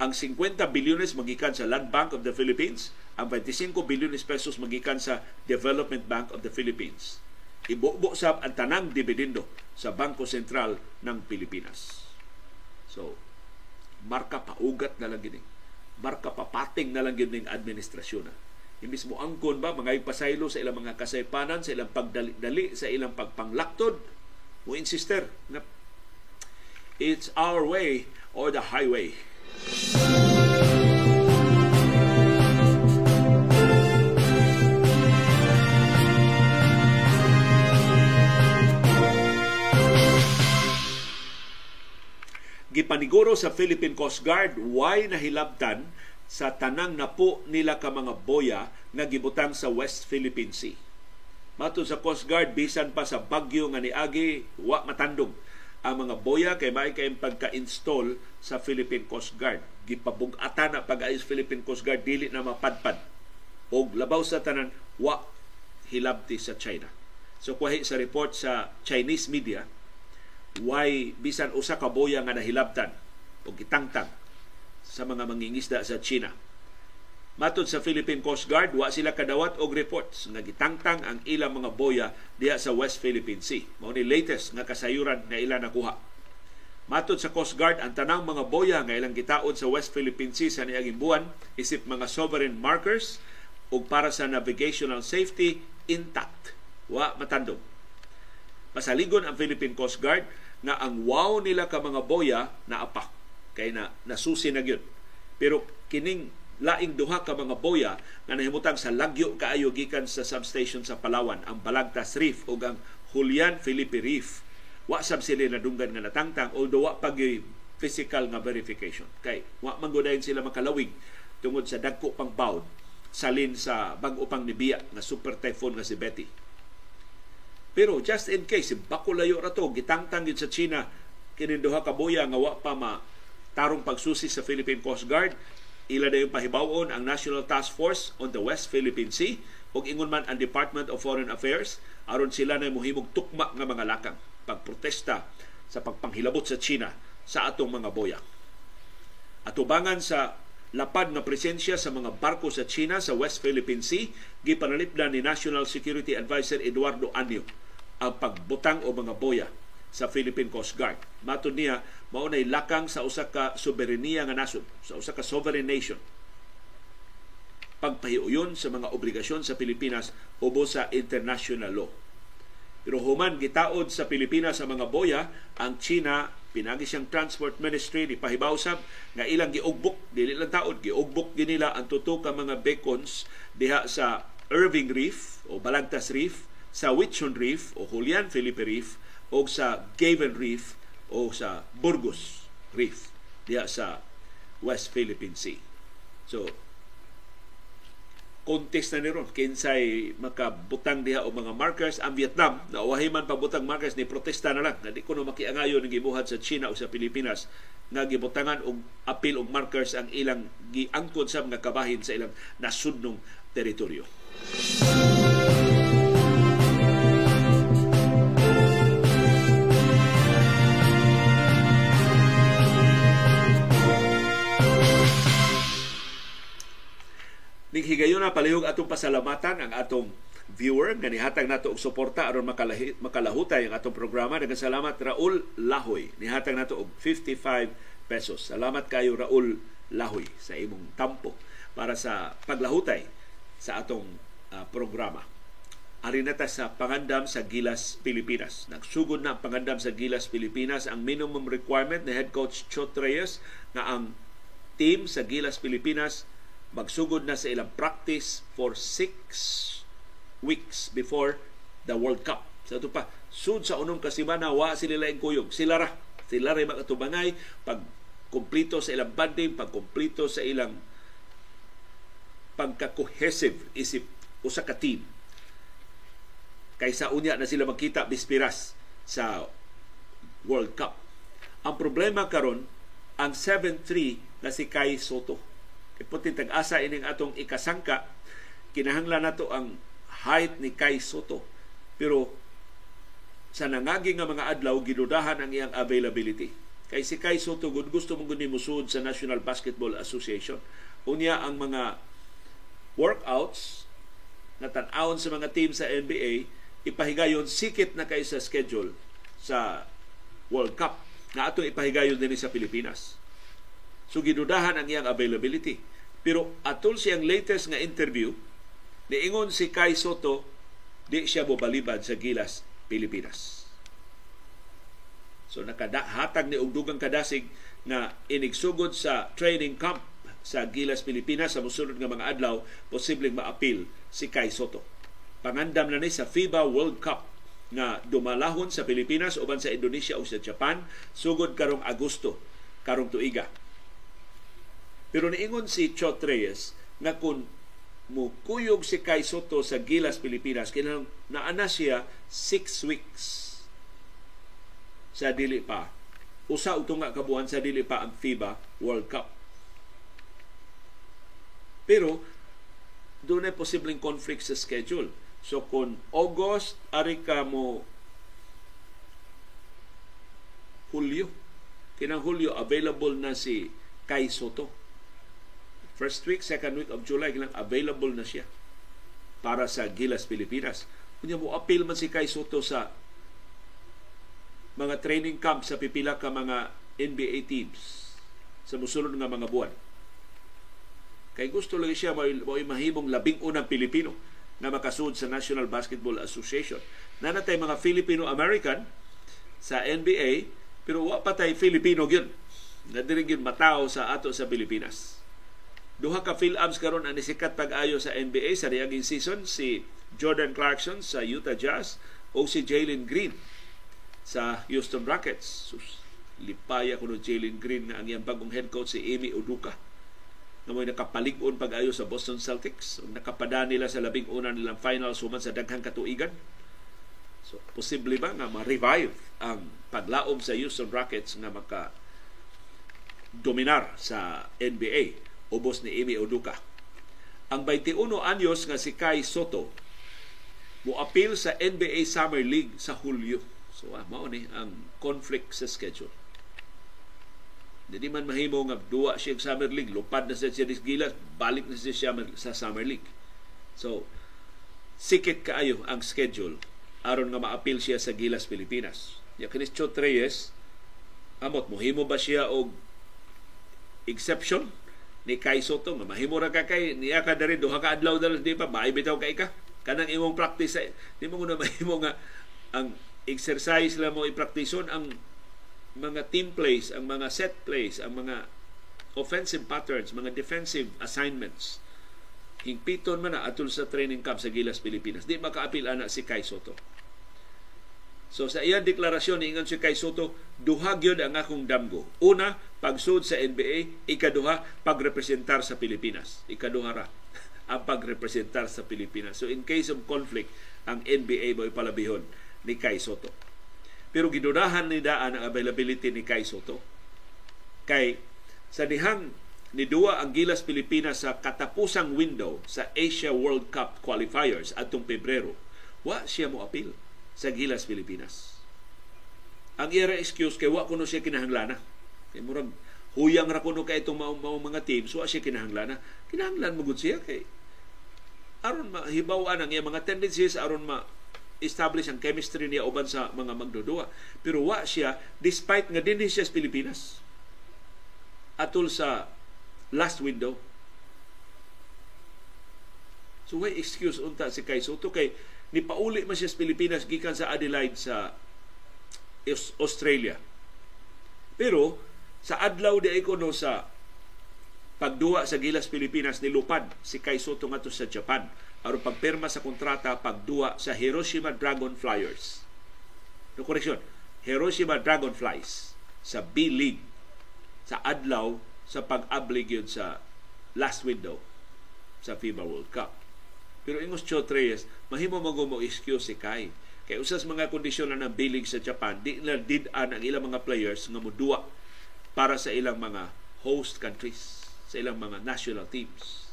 Ang 50 bilyones magikan sa Land Bank of the Philippines, ang 25 bilyones pesos magikan sa Development Bank of the Philippines ibubo sab ang tanang dividendo sa Bangko Sentral ng Pilipinas. So, marka paugat na lang gini. Marka papating na lang gini administrasyon na. Yung mismo angkon ba, mga ipasaylo sa ilang mga kasaypanan, sa ilang pagdali-dali, sa ilang pagpanglaktod, mo insister na it's our way or the highway. Gipaniguro sa Philippine Coast Guard why nahilabtan sa tanang napo nila ka mga boya nga gibutang sa West Philippine Sea. Matod sa Coast Guard bisan pa sa bagyo nga niagi wa matandog ang mga boya kay may kay pagka-install sa Philippine Coast Guard. Gipabug-ata na pag-ayos Philippine Coast Guard dili na mapadpad og labaw sa tanan wa hilabti sa China. So kuhi sa report sa Chinese media why bisan usa ka boya nga nahilabtan o gitangtang sa mga mangingisda sa China. Matod sa Philippine Coast Guard, wa sila kadawat og reports nga gitangtang ang ilang mga boya diha sa West Philippine Sea. Mao ni latest nga kasayuran nga ila nakuha. Matod sa Coast Guard, ang tanang mga boya nga ilang gitaod sa West Philippine Sea sa niaging buwan isip mga sovereign markers ug para sa navigational safety intact. Wa matandog. Masaligon ang Philippine Coast Guard na ang wow nila ka mga boya na apak kay na nasusi na gyud. Pero kining laing duha ka mga boya nga nahimutang sa lagyo kaayo gikan sa substation sa Palawan ang Balagtas Reef ug ang Julian Felipe Reef wa sab sila nadunggan nga natangtang although wa pag physical nga verification kay wa man sila makalawig tungod sa dagko pang bawd salin sa bag-o pang nibiya nga super typhoon nga si Betty. Pero just in case bako layo ra to gitangtang gid sa China kini duha ka boya nga wa pa ma tarong pagsusi sa Philippine Coast Guard ila na yung pahibawon ang National Task Force on the West Philippine Sea ug ingon man ang Department of Foreign Affairs aron sila na mohimog tukma nga mga lakang pagprotesta sa pagpanghilabot sa China sa atong mga boya. Atubangan sa lapad na presensya sa mga barko sa China sa West Philippine Sea, gipanalipdan ni National Security Advisor Eduardo Anyo ang pagbutang o mga boya sa Philippine Coast Guard. Matod niya, maunay lakang sa usa ka soberenya nga nasod, sa usa ka sovereign nation. Pagpahiuyon sa mga obligasyon sa Pilipinas ubo sa international law. Pero human gitaod sa Pilipinas sa mga boya, ang China pinagi siyang Transport Ministry ni pahibaw sab nga ilang giugbok dili lang taod giugbok ginila ang tuto ka mga beacons diha sa Irving Reef o Balagtas Reef, sa Whitsun Reef o Julian Felipe Reef o sa Gaven Reef o sa Burgos Reef diha sa West Philippine Sea. So, contest na ni ron kinsay makabutang diha o mga markers ang Vietnam na uwahi man pabutang markers ni protesta na lang na di kuno makiangayon ng gibuhat sa China o sa Pilipinas nga gibutangan og apil og markers ang ilang giangkod sa mga kabahin sa ilang nasudnong teritoryo. Ning higayon na palihog atong pasalamatan ang atong viewer nga nihatag nato og suporta aron makalahi, makalahutay ang atong programa. Daghang salamat Raul Lahoy. Nihatag nato og 55 pesos. Salamat kayo Raul Lahoy sa imong tampo para sa paglahutay sa atong uh, programa. Ari na sa pangandam sa Gilas, Pilipinas. Nagsugod na ang pangandam sa Gilas, Pilipinas. Ang minimum requirement ni head coach Chot Reyes na ang team sa Gilas, Pilipinas magsugod na sa ilang practice for six weeks before the World Cup. Sa ito pa, sud sa unong kasimana, wa sila laing kuyog. Sila ra. Sila ra makatubangay pag kumplito sa ilang banding, pag kumplito sa ilang pagka-cohesive isip usa ka team. Kaysa unya na sila magkita bispiras sa World Cup. Ang problema karon ang 7-3 na si Kai Soto Iputi tag-asa ining atong ikasangka, kinahanglan nato ang height ni Kai Soto. Pero sa nangagi nga mga adlaw, gidudahan ang iyang availability. Kay si Kai Soto, gud gusto mong guni musud sa National Basketball Association. Unya ang mga workouts na tan-awon sa mga team sa NBA, ipahigayon sikit na kay sa schedule sa World Cup na ato ipahigayon din sa Pilipinas. So gidudahan ang iyang availability. Pero atol siyang latest nga interview, niingon si Kai Soto, di siya mobalibad sa Gilas, Pilipinas. So nakadahatag ni og dugang kadasig na inigsugod sa training camp sa Gilas, Pilipinas sa musunod nga mga adlaw, posibleng maapil si Kai Soto. Pangandam na ni sa FIBA World Cup na dumalahon sa Pilipinas uban sa Indonesia o sa Japan sugod karong Agosto karong tuiga pero niingon si Chot Reyes na kung mukuyog si Kai Soto sa Gilas, Pilipinas, kinang naana siya six weeks sa dili pa. Usa ug tunga kabuan sa dili pa ang FIBA World Cup. Pero doon ay posibleng conflict sa schedule. So kung August, ari ka mo Hulyo, kinang Hulyo available na si Kai Soto First week, second week of July, kailang available na siya para sa Gilas, Pilipinas. Kunya mo appeal man si Kai Soto sa mga training camp sa pipila ka mga NBA teams sa musulod nga mga buwan. Kay gusto lang siya may mahimong labing unang Pilipino na makasud sa National Basketball Association. Nanatay mga Filipino-American sa NBA pero wa pa Filipino gyud. Na diri gyud matao sa ato sa Pilipinas. Duha ka Phil-Abs karon ang nisikat pag-ayo sa NBA sa niaging season si Jordan Clarkson sa Utah Jazz o si Jalen Green sa Houston Rockets. Sus, lipaya kuno Jalen Green na ang iyang bagong head coach si Amy Uduka na may nakapalig-on pag-ayo sa Boston Celtics. Nakapada nila sa labing una nilang finals human sa daghang katuigan. So, posible ba nga ma-revive ang paglaom sa Houston Rockets nga maka dominar sa NBA ubos ni Amy Oduka. Ang 21 anyos nga si Kai Soto mo appeal sa NBA Summer League sa Hulyo. So, ah, mao ni ang conflict sa schedule. Hindi man mahimo nga duwa siya sa Summer League, lupad na siya siya gilas, balik na siya sa Summer League. So, sikit kaayo ang schedule aron nga maapil siya sa Gilas Pilipinas. Ya kinis Chot amot mohimo ba siya og exception ni Kai Soto nga mahimo ra ka kay niya ka diri duha ka adlaw dala di pa maibitaw kay ka kanang imong practice di mo na mahimo nga ang exercise lang mo i-praktison ang mga team plays, ang mga set plays, ang mga offensive patterns, mga defensive assignments. Hingpiton man na atul sa training camp sa Gilas, Pilipinas. Di makaapil ana si Kai Soto. So sa iyang deklarasyon ingon si Kai Soto, duha gyud ang akong damgo. Una, pagsud sa NBA, ikaduha pagrepresentar sa Pilipinas. Ikaduha ra ang pagrepresentar sa Pilipinas. So in case of conflict, ang NBA mo ipalabihon ni Kai Soto. Pero gidudahan ni daan ang availability ni Kai Soto. Kay sa dihang ni duwa ang Gilas Pilipinas sa katapusang window sa Asia World Cup qualifiers atong Pebrero, wa siya mo apil sa Gilas Pilipinas. Ang ira excuse kay wa kuno siya kinahanglana. Kay murag huyang ra kuno kay itong mga, mga, teams, wa siya kinahanglan. Kinahanglan mo gud siya kay aron mahibaw-an ang iya mga tendencies aron ma establish ang chemistry niya uban sa mga magdudua. Pero wa siya, despite nga din siya sa Pilipinas, atol sa last window. So why excuse unta si Kai Soto kay ni pauli man siya sa Pilipinas gikan sa Adelaide sa Australia. Pero sa adlaw di ko no sa pagduwa sa Gilas Pilipinas nilupad si Kai Soto ngadto sa Japan aron pagpirma sa kontrata pagduwa sa Hiroshima Dragonflyers. No koreksyon, Hiroshima Dragonflies sa B-League sa adlaw sa pag-ablig sa last window sa FIBA World Cup. Pero ingos Cho Reyes, mahimo mo mo excuse si Kai. Kay usas mga kondisyon na B-League sa Japan, di na did-an ang ilang mga players nga muduwa para sa ilang mga host countries, sa ilang mga national teams.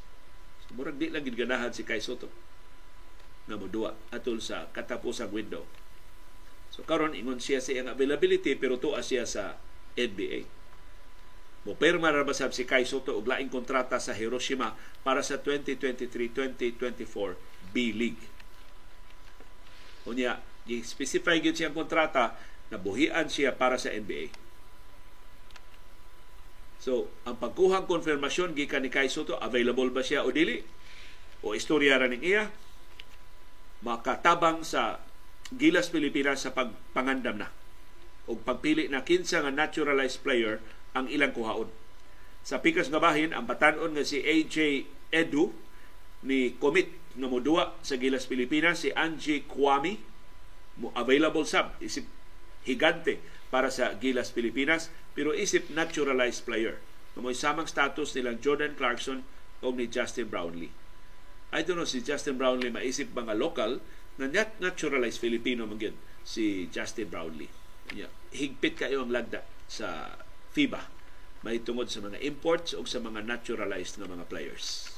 Murag di lang gidganahan si Kai Soto nga modua atol sa katapusang window. So karon ingon siya sa iyang availability pero tuwa siya sa NBA. Mopirma ra basab si Kai Soto og laing kontrata sa Hiroshima para sa 2023-2024 B-League. Unya, i-specify gyud siyang kontrata na buhian siya para sa NBA. So, ang pagkuhang konfirmasyon gikan ni Kai Soto, available ba siya o dili? O istorya ra ning iya? Makatabang sa Gilas Pilipinas sa pagpangandam na o pagpili na kinsa nga naturalized player ang ilang kuhaon. Sa pikas nga bahin, ang batanon nga si AJ Edu ni commit nga modua sa Gilas Pilipinas si Angie Kwame mo available sab isip higante para sa Gilas Pilipinas pero isip naturalized player. Kamoy samang status nilang Jordan Clarkson o ni Justin Brownlee. I don't know si Justin Brownlee maisip mga local na naturalized Filipino man si Justin Brownlee. Yeah. Higpit kayo ang lagda sa FIBA may tungod sa mga imports o sa mga naturalized na mga players.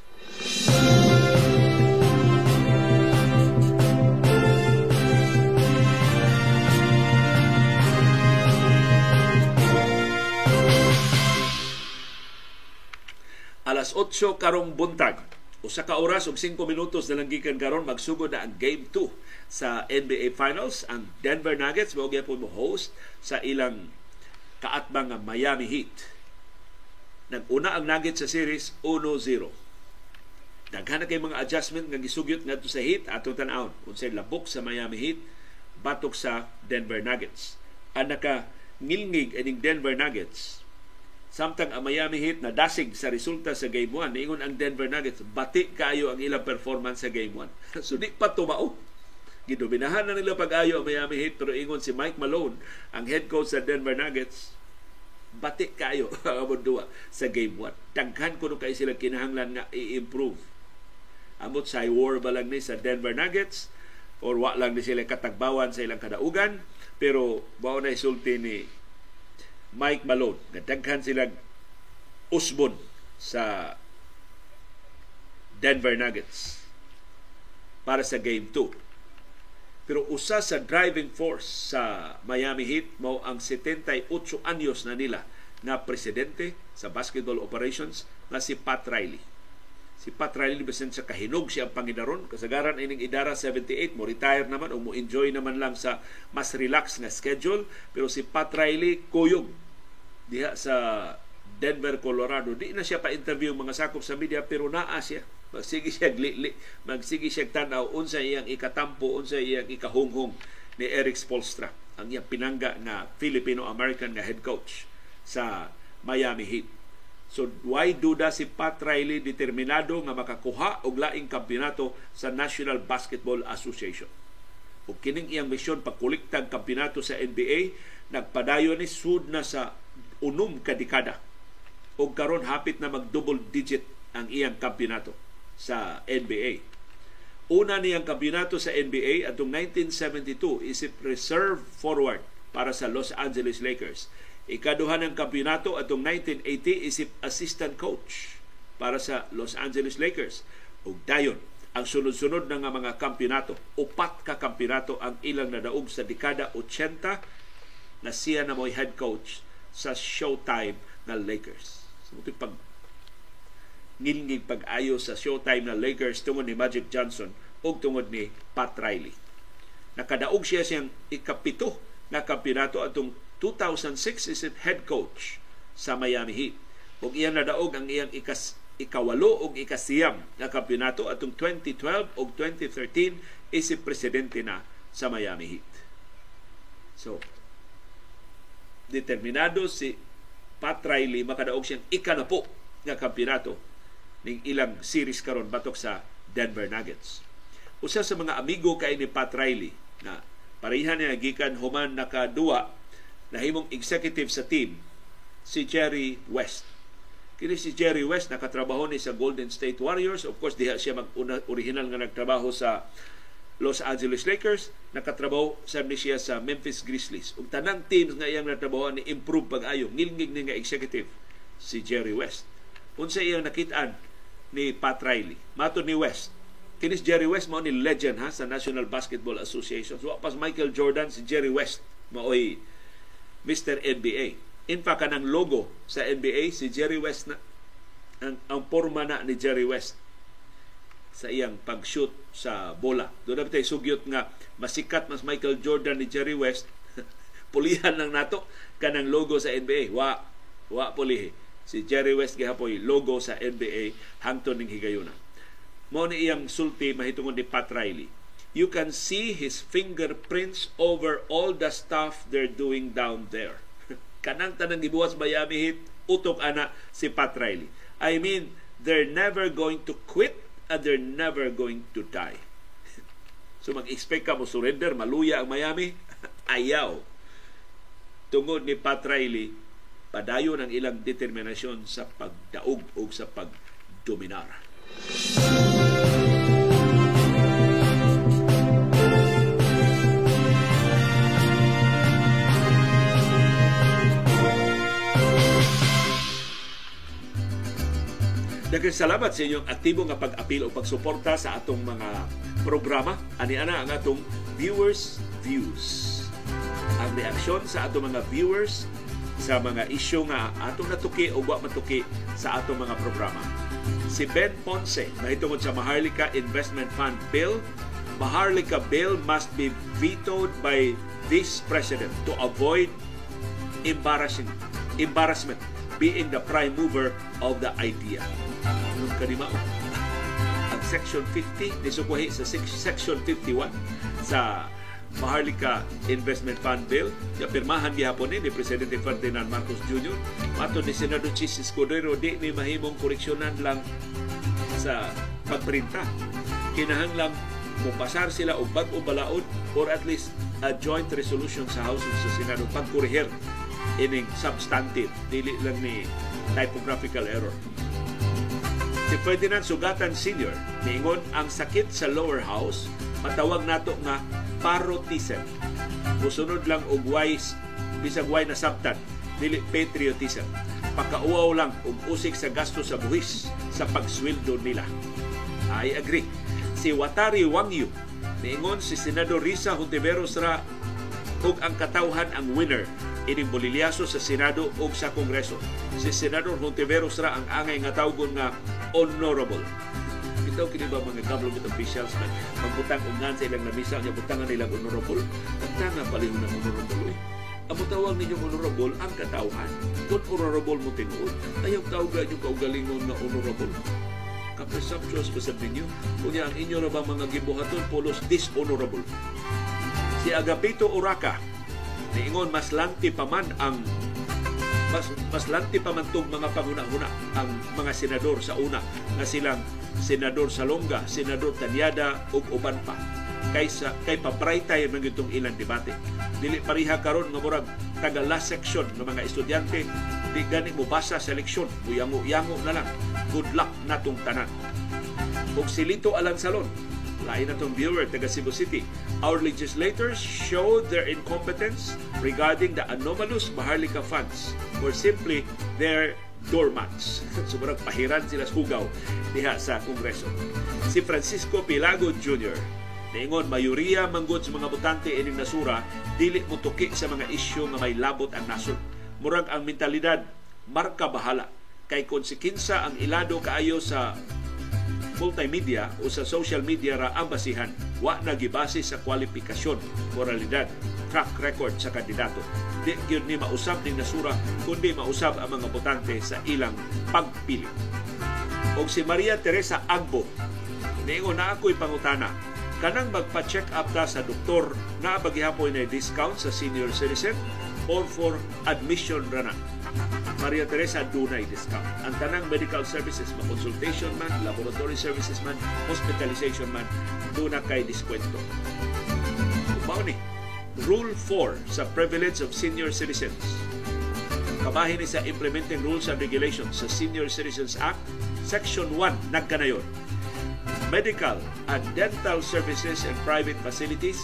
alas 8 karong buntag. Usa ka oras ug 5 minutos na lang gikan karon magsugod na ang game 2 sa NBA Finals. Ang Denver Nuggets mao gyapon mo host sa ilang kaatbang nga Miami Heat. Nag-una ang Nuggets sa series 1-0. Daghan na kay mga adjustment nga gisugyot ngadto sa Heat atong tan-awon unsay labok sa Miami Heat batok sa Denver Nuggets. Ang naka ngilngig ining Denver Nuggets samtang ang Miami Heat na dasig sa resulta sa Game 1 niingon ang Denver Nuggets bati kayo ang ilang performance sa Game 1 so di pa tumao gidominahan na nila pag-ayo ang Miami Heat pero ingon si Mike Malone ang head coach sa Denver Nuggets bati kayo ang duwa sa Game 1 daghan kuno kay sila kinahanglan nga i-improve. Amot sa war ba lang ni sa Denver Nuggets or wa lang ni sila katagbawan sa ilang kadaugan pero mao na isulti ni Mike Malone. Nga daghan sila usbon sa Denver Nuggets para sa Game 2. Pero usa sa driving force sa Miami Heat mao ang 78 anyos na nila na presidente sa basketball operations na si Pat Riley. Si Pat Riley bisan sa kahinog siya ang Panginoon kasagaran ining idara 78 mo retire naman o mo enjoy naman lang sa mas relax na schedule. Pero si Pat Riley kuyog diha sa Denver, Colorado. Di na siya pa-interview mga sakop sa media pero naa siya magsige siya glitli magsige siya tanaw unsa iyang ikatampo unsa iyang ikahunghong ni Eric Spolstra ang iyang pinangga na Filipino-American na head coach sa Miami Heat So why duda si Pat Riley determinado nga makakuha og laing kampeonato sa National Basketball Association. O kining iyang misyon pagkuliktag kampeonato sa NBA nagpadayon ni sud na sa unom ka dekada. O karon hapit na mag double digit ang iyang kampeonato sa NBA. Una niyang kampeonato sa NBA atong 1972 isip reserve forward para sa Los Angeles Lakers Ikaduha ng kampeonato atong 1980 isip assistant coach para sa Los Angeles Lakers. Ug dayon ang sunod-sunod na nga mga kampeonato, upat ka kampeonato ang ilang nadaog sa dekada 80 na siya na mo'y head coach sa Showtime na Lakers. So, pag ngilngig pag-ayo sa Showtime na Lakers tungod ni Magic Johnson o tungod ni Pat Riley. Nakadaog siya siyang ikapito na kampeonato atong 2006 is head coach sa Miami Heat. Ug iyan nadaog ang iyang ikas ikawalo ug ikasiyam na kampeonato atong 2012 ug 2013 isip presidente na sa Miami Heat. So, determinado si Pat Riley makadaog siyang ikanapo nga kampeonato ning ilang series karon batok sa Denver Nuggets. Usa sa mga amigo kay ni Pat Riley na pareha niya gikan human nakaduwa nahimong executive sa team si Jerry West. Kini si Jerry West nakatrabaho ni sa Golden State Warriors. Of course, diha siya mag original nga nagtrabaho sa Los Angeles Lakers, nakatrabaho sa ni siya sa Memphis Grizzlies. Ug tanang teams nga iyang natrabaho ni improve pag-ayo, ngilngig ni nga executive si Jerry West. Unsa iyang nakitaan ni Pat Riley. Mato ni West, kinis Jerry West mao ni legend ha sa National Basketball Association. So pas Michael Jordan si Jerry West maoy Mr. NBA. In fact, kanang logo sa NBA, si Jerry West na, ang, ang forma na ni Jerry West sa iyang pag-shoot sa bola. Doon na sugyot nga masikat mas Michael Jordan ni Jerry West pulihan lang nato kanang logo sa NBA. Wa wa pulihi. Si Jerry West gihapoy logo sa NBA hangtod ning higayuna. Mao ni iyang sulti mahitungod ni Pat Riley you can see his fingerprints over all the stuff they're doing down there. Kanang tanang gibuwas Miami Heat, utok ana si Pat Riley. I mean, they're never going to quit and they're never going to die. so mag-expect ka mo surrender, maluya ang Miami? Ayaw. Tungod ni Pat Riley, padayon ang ilang determinasyon sa pagdaog o sa pagdominar. Music Daghang salamat sa inyong aktibo nga pag-apil o pagsuporta sa atong mga programa. Ani ana ang atong viewers views. Ang reaksyon sa atong mga viewers sa mga isyu nga atong natuki o wa matuki sa atong mga programa. Si Ben Ponce, mahitungod sa Maharlika Investment Fund Bill, Maharlika Bill must be vetoed by this President to avoid embarrassing embarrassment being the prime mover of the idea. Nung kanima ang Section 50 nisukuhi sa Section 51 sa Maharlika Investment Fund Bill na pirmahan gihapon ni Presidente Ferdinand Marcos Jr. Mato ni Senador Chis Escudero di ni mahimong koreksyonan lang sa pagprinta. Kinahanglang mupasar sila og bag-o balaod or at least a joint resolution sa House of sa Senado pagkurihir ining substantive dili lang ni typographical error. Si Ferdinand Sugatan Sr. niingon ang sakit sa lower house matawag nato nga parotism. Musunod lang og wise bisag way na sabtan dili patriotism. Pakauaw lang og usik sa gasto sa buhis sa pagsweldo nila. I agree. Si Watari Wangyu niingon si Senador Risa Hontiveros ra ug ang katawhan ang winner ining bolilyaso sa Senado ug sa Kongreso. Si Senador Hontiveros ra ang angay nga tawgon nga honorable bitaw kini ba mga government officials na magbutang ungan sa ilang lamisa nga butangan nilang honorable. Ang tanga palihon ng honorable eh. ang tawag ninyo honorable ang katawhan. Kung honorable mo tinuod ayaw tawagan yung kaugalingon na honorable. Ka-presumptuous ba sa ninyo kunya ang inyo na ba mga gibuhaton pulos dishonorable? Si Agapito Uraka niingon mas lanti pa man ang mas mas lanti pa man tong mga panguna-una ang mga senador sa una nga silang senador Salonga, senador Tanyada ug uban pa kaysa kay papraytay man itong ilang debate. Dili pariha karon nga murag taga last section ng mga estudyante di gani mo basa sa leksyon, muyango-yango na lang. Good luck natong tanan. Ug silito alang salon, lain na tong viewer taga Cebu City. Our legislators showed their incompetence regarding the anomalous Maharlika funds or simply their doormats. Sobrang pahiran sila sa hugaw diha sa Kongreso. Si Francisco Pilago Jr. Niingon, mayoriya manggod sa mga butante ining nasura, dili mo tuki sa mga isyu nga may labot ang nasod. Murag ang mentalidad, marka bahala. Kay konsekinsa ang ilado kaayo sa multimedia o sa social media ra ang basihan. Wa na gibase sa kwalifikasyon, moralidad, track record sa kandidato. Di gyud ni mausab ning nasura kundi mausab ang mga botante sa ilang pagpili. O si Maria Teresa Agbo, niingon na ako'y pangutana, kanang magpa-check up ta sa doktor na bagihapon na discount sa senior citizen or for admission ra. Maria Teresa dunay discount. Ang tanang medical services, ma-consultation man, laboratory services man, hospitalization man, duna kay diskwento. Mao ni, Rule 4 sa Privilege of Senior Citizens. Kabahin ni sa Implementing Rules and Regulations sa Senior Citizens Act, Section 1, nagkanayon. Medical and dental services in private facilities,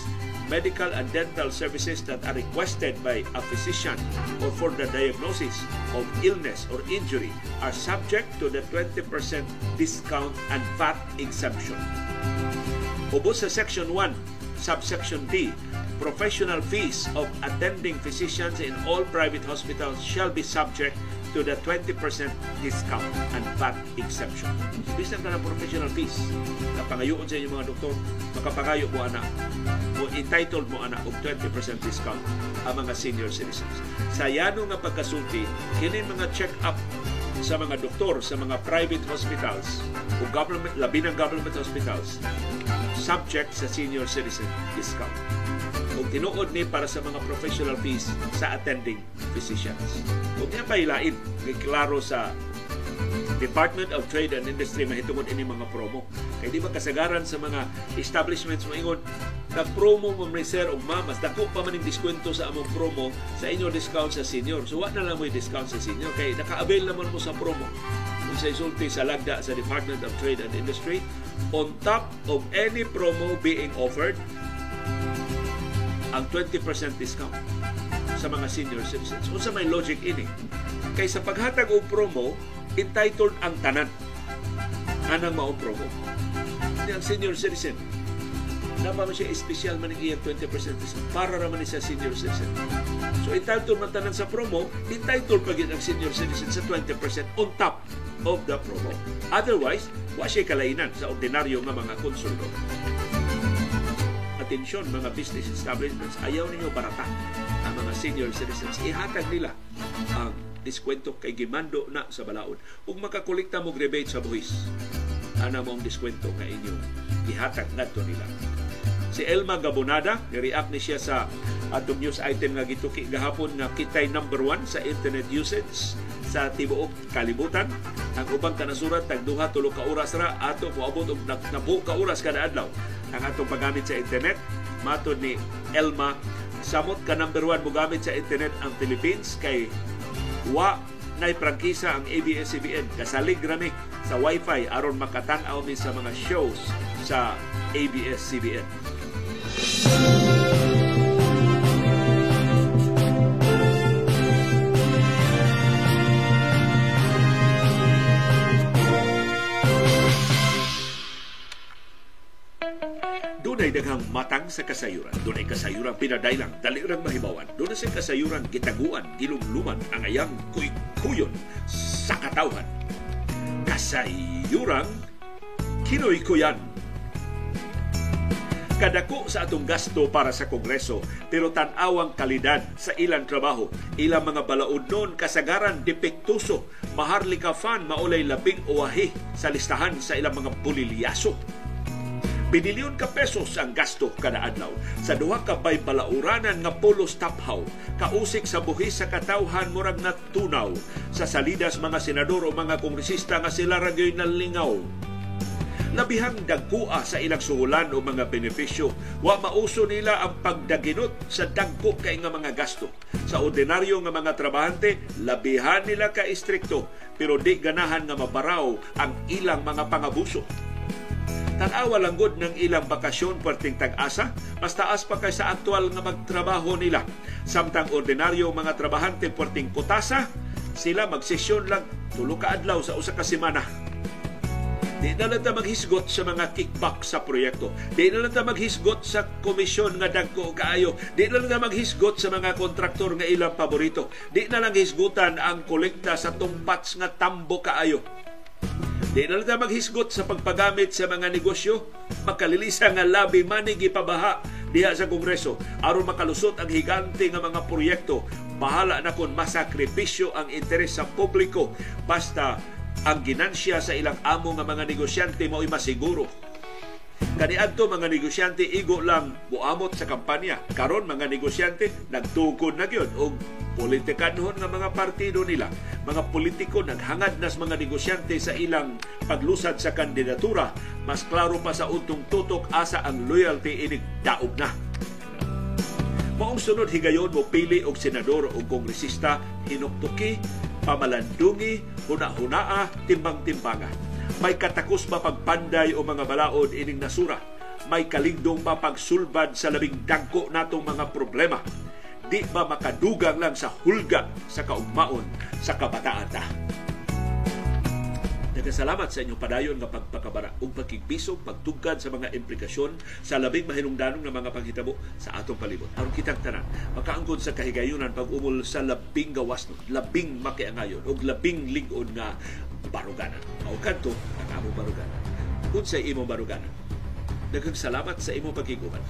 medical and dental services that are requested by a physician or for the diagnosis of illness or injury are subject to the 20% discount and VAT exemption. Ubos sa Section 1, Subsection D, professional fees of attending physicians in all private hospitals shall be subject to the 20% discount and VAT exemption. Bisan ka ng professional fees, kapangayoon sa inyong mga doktor, makapangayo mo ana, o entitled mo ana og 20% discount ang mga senior citizens. Sa yano nga pagkasulti, kini mga check-up sa mga doktor sa mga private hospitals o government, labi ng government hospitals subject sa senior citizen discount kung tinuod ni para sa mga professional fees sa attending physicians. Kung nga pailain, klaro sa Department of Trade and Industry mahitungod ini mga promo. Kay di ba kasagaran sa mga establishments maingon nag-promo mo may sir og ma mas dako pa man diskwento sa among promo sa inyo discount sa senior. So wa na lang mo discount sa senior kay naka-avail naman mo sa promo. Kung sa isulti sa lagda sa Department of Trade and Industry on top of any promo being offered ang 20% discount sa mga senior citizens. Unsa may logic ini? Kay sa paghatag og promo, entitled ang tanan anang mao promo. Ang senior citizen Nama man siya special man iyang 20% discount para raman sa senior citizen. So entitled man tanan sa promo, entitled pa ang senior citizen sa 20% on top of the promo. Otherwise, wa siya kalainan sa ordinaryo nga mga konsumidor atensyon mga business establishments ayaw ninyo barata. Ang mga senior citizens ihatag nila ang diskwento kay gimando na sa balaod. Ug makakolekta mo rebate sa buhis ana mo ang diskwento nga inyong ihatag ngadto nila. Si Elma Gabonada ni-react ni siya sa atong news item nga gituki gahapon nga kitay number one sa internet usage sa tibuok kalibutan. Ang ubang kanasurat tag duha tulo ka oras ra ato moabot og nabu ka oras kada adlaw. Ang atong paggamit sa internet matod ni Elma samot ka number one mo gamit sa internet ang Philippines kay wa nay prangkisa ang ABS-CBN kasalig rami sa wifi aron makatan-aw mi sa mga shows sa ABS-CBN. Dunay daghang matang sa kasayuran. Dunay kasayuran pinadailang, dalirang mahibawan. Dunay sa kasayuran gitaguan, gilumluman ang ayang kuy-kuyon sa katawhan. Kasayuran kinoy-kuyan kadako sa atong gasto para sa Kongreso pero tan-awang kalidad sa ilang trabaho ilang mga balaod noon kasagaran depektuso maharlika fan maulay labing uwahi sa listahan sa ilang mga pulilyaso Binilyon ka pesos ang gasto kada adlaw sa duha ka bay balauranan nga pulos taphaw kausik sa buhis sa katawhan murag na tunaw sa salidas mga senador o mga kongresista nga sila ragyoy nalingaw labihang dagkua sa ilang suhulan o mga benepisyo. Wa mauso nila ang pagdaginot sa dagko kay nga mga gasto. Sa ordinaryo nga mga trabahante, labihan nila ka istrikto pero di ganahan nga mabaraw ang ilang mga pangabuso. Tanawa lang gud ng ilang bakasyon puwerteng tag-asa, mas taas pa kay aktual nga magtrabaho nila. Samtang ordinaryo mga trabahante puwerteng kutasa, sila magsesyon lang tulo ka adlaw sa usa ka semana Di na lang ta maghisgot sa mga kickback sa proyekto. Di na lang ta maghisgot sa komisyon nga dagko kaayo. Di na lang ta maghisgot sa mga kontraktor nga ilang paborito. Di na lang hisgutan ang kolekta sa tumpats nga tambo kaayo. Di na lang maghisgot sa pagpagamit sa mga negosyo. Makalilisa nga labi manig ipabaha diha sa Kongreso aron makalusot ang higante nga mga proyekto. Bahala na kung masakripisyo ang interes sa publiko basta ang ginansya sa ilang amo nga mga negosyante mo'y masiguro. Kaniadto mga negosyante igo lang buamot sa kampanya. Karon mga negosyante nagtukod na gyud og politikanhon nga mga partido nila. Mga politiko naghangad nas mga negosyante sa ilang paglusad sa kandidatura. Mas klaro pa sa untong tutok asa ang loyalty inig daog na. Maong sunod higayon mo pili og senador o kongresista hinuktuki pamalandungi, huna-hunaa, timbang-timbangan. May katakos ba pagpanday o mga balaod ining nasura? May kalingdong ba pagsulbad sa labing dangko natong mga problema? Di ba makadugang lang sa hulga sa kaugmaon sa kabataan ta? Nagkasalamat sa inyong padayon nga pagpakabara ug pagkigpisog, pagtugkad sa mga implikasyon sa labing mahinungdanong nga mga panghitabo sa atong palibot. Aron kitang tanan, makaangkon sa kahigayunan pag umol sa labing gawas labing makiangayon ug labing lingon nga baruganan. Mao kadto ang among baruganan. Kung sa imong baruganan, daghang salamat sa imong pagkiguban.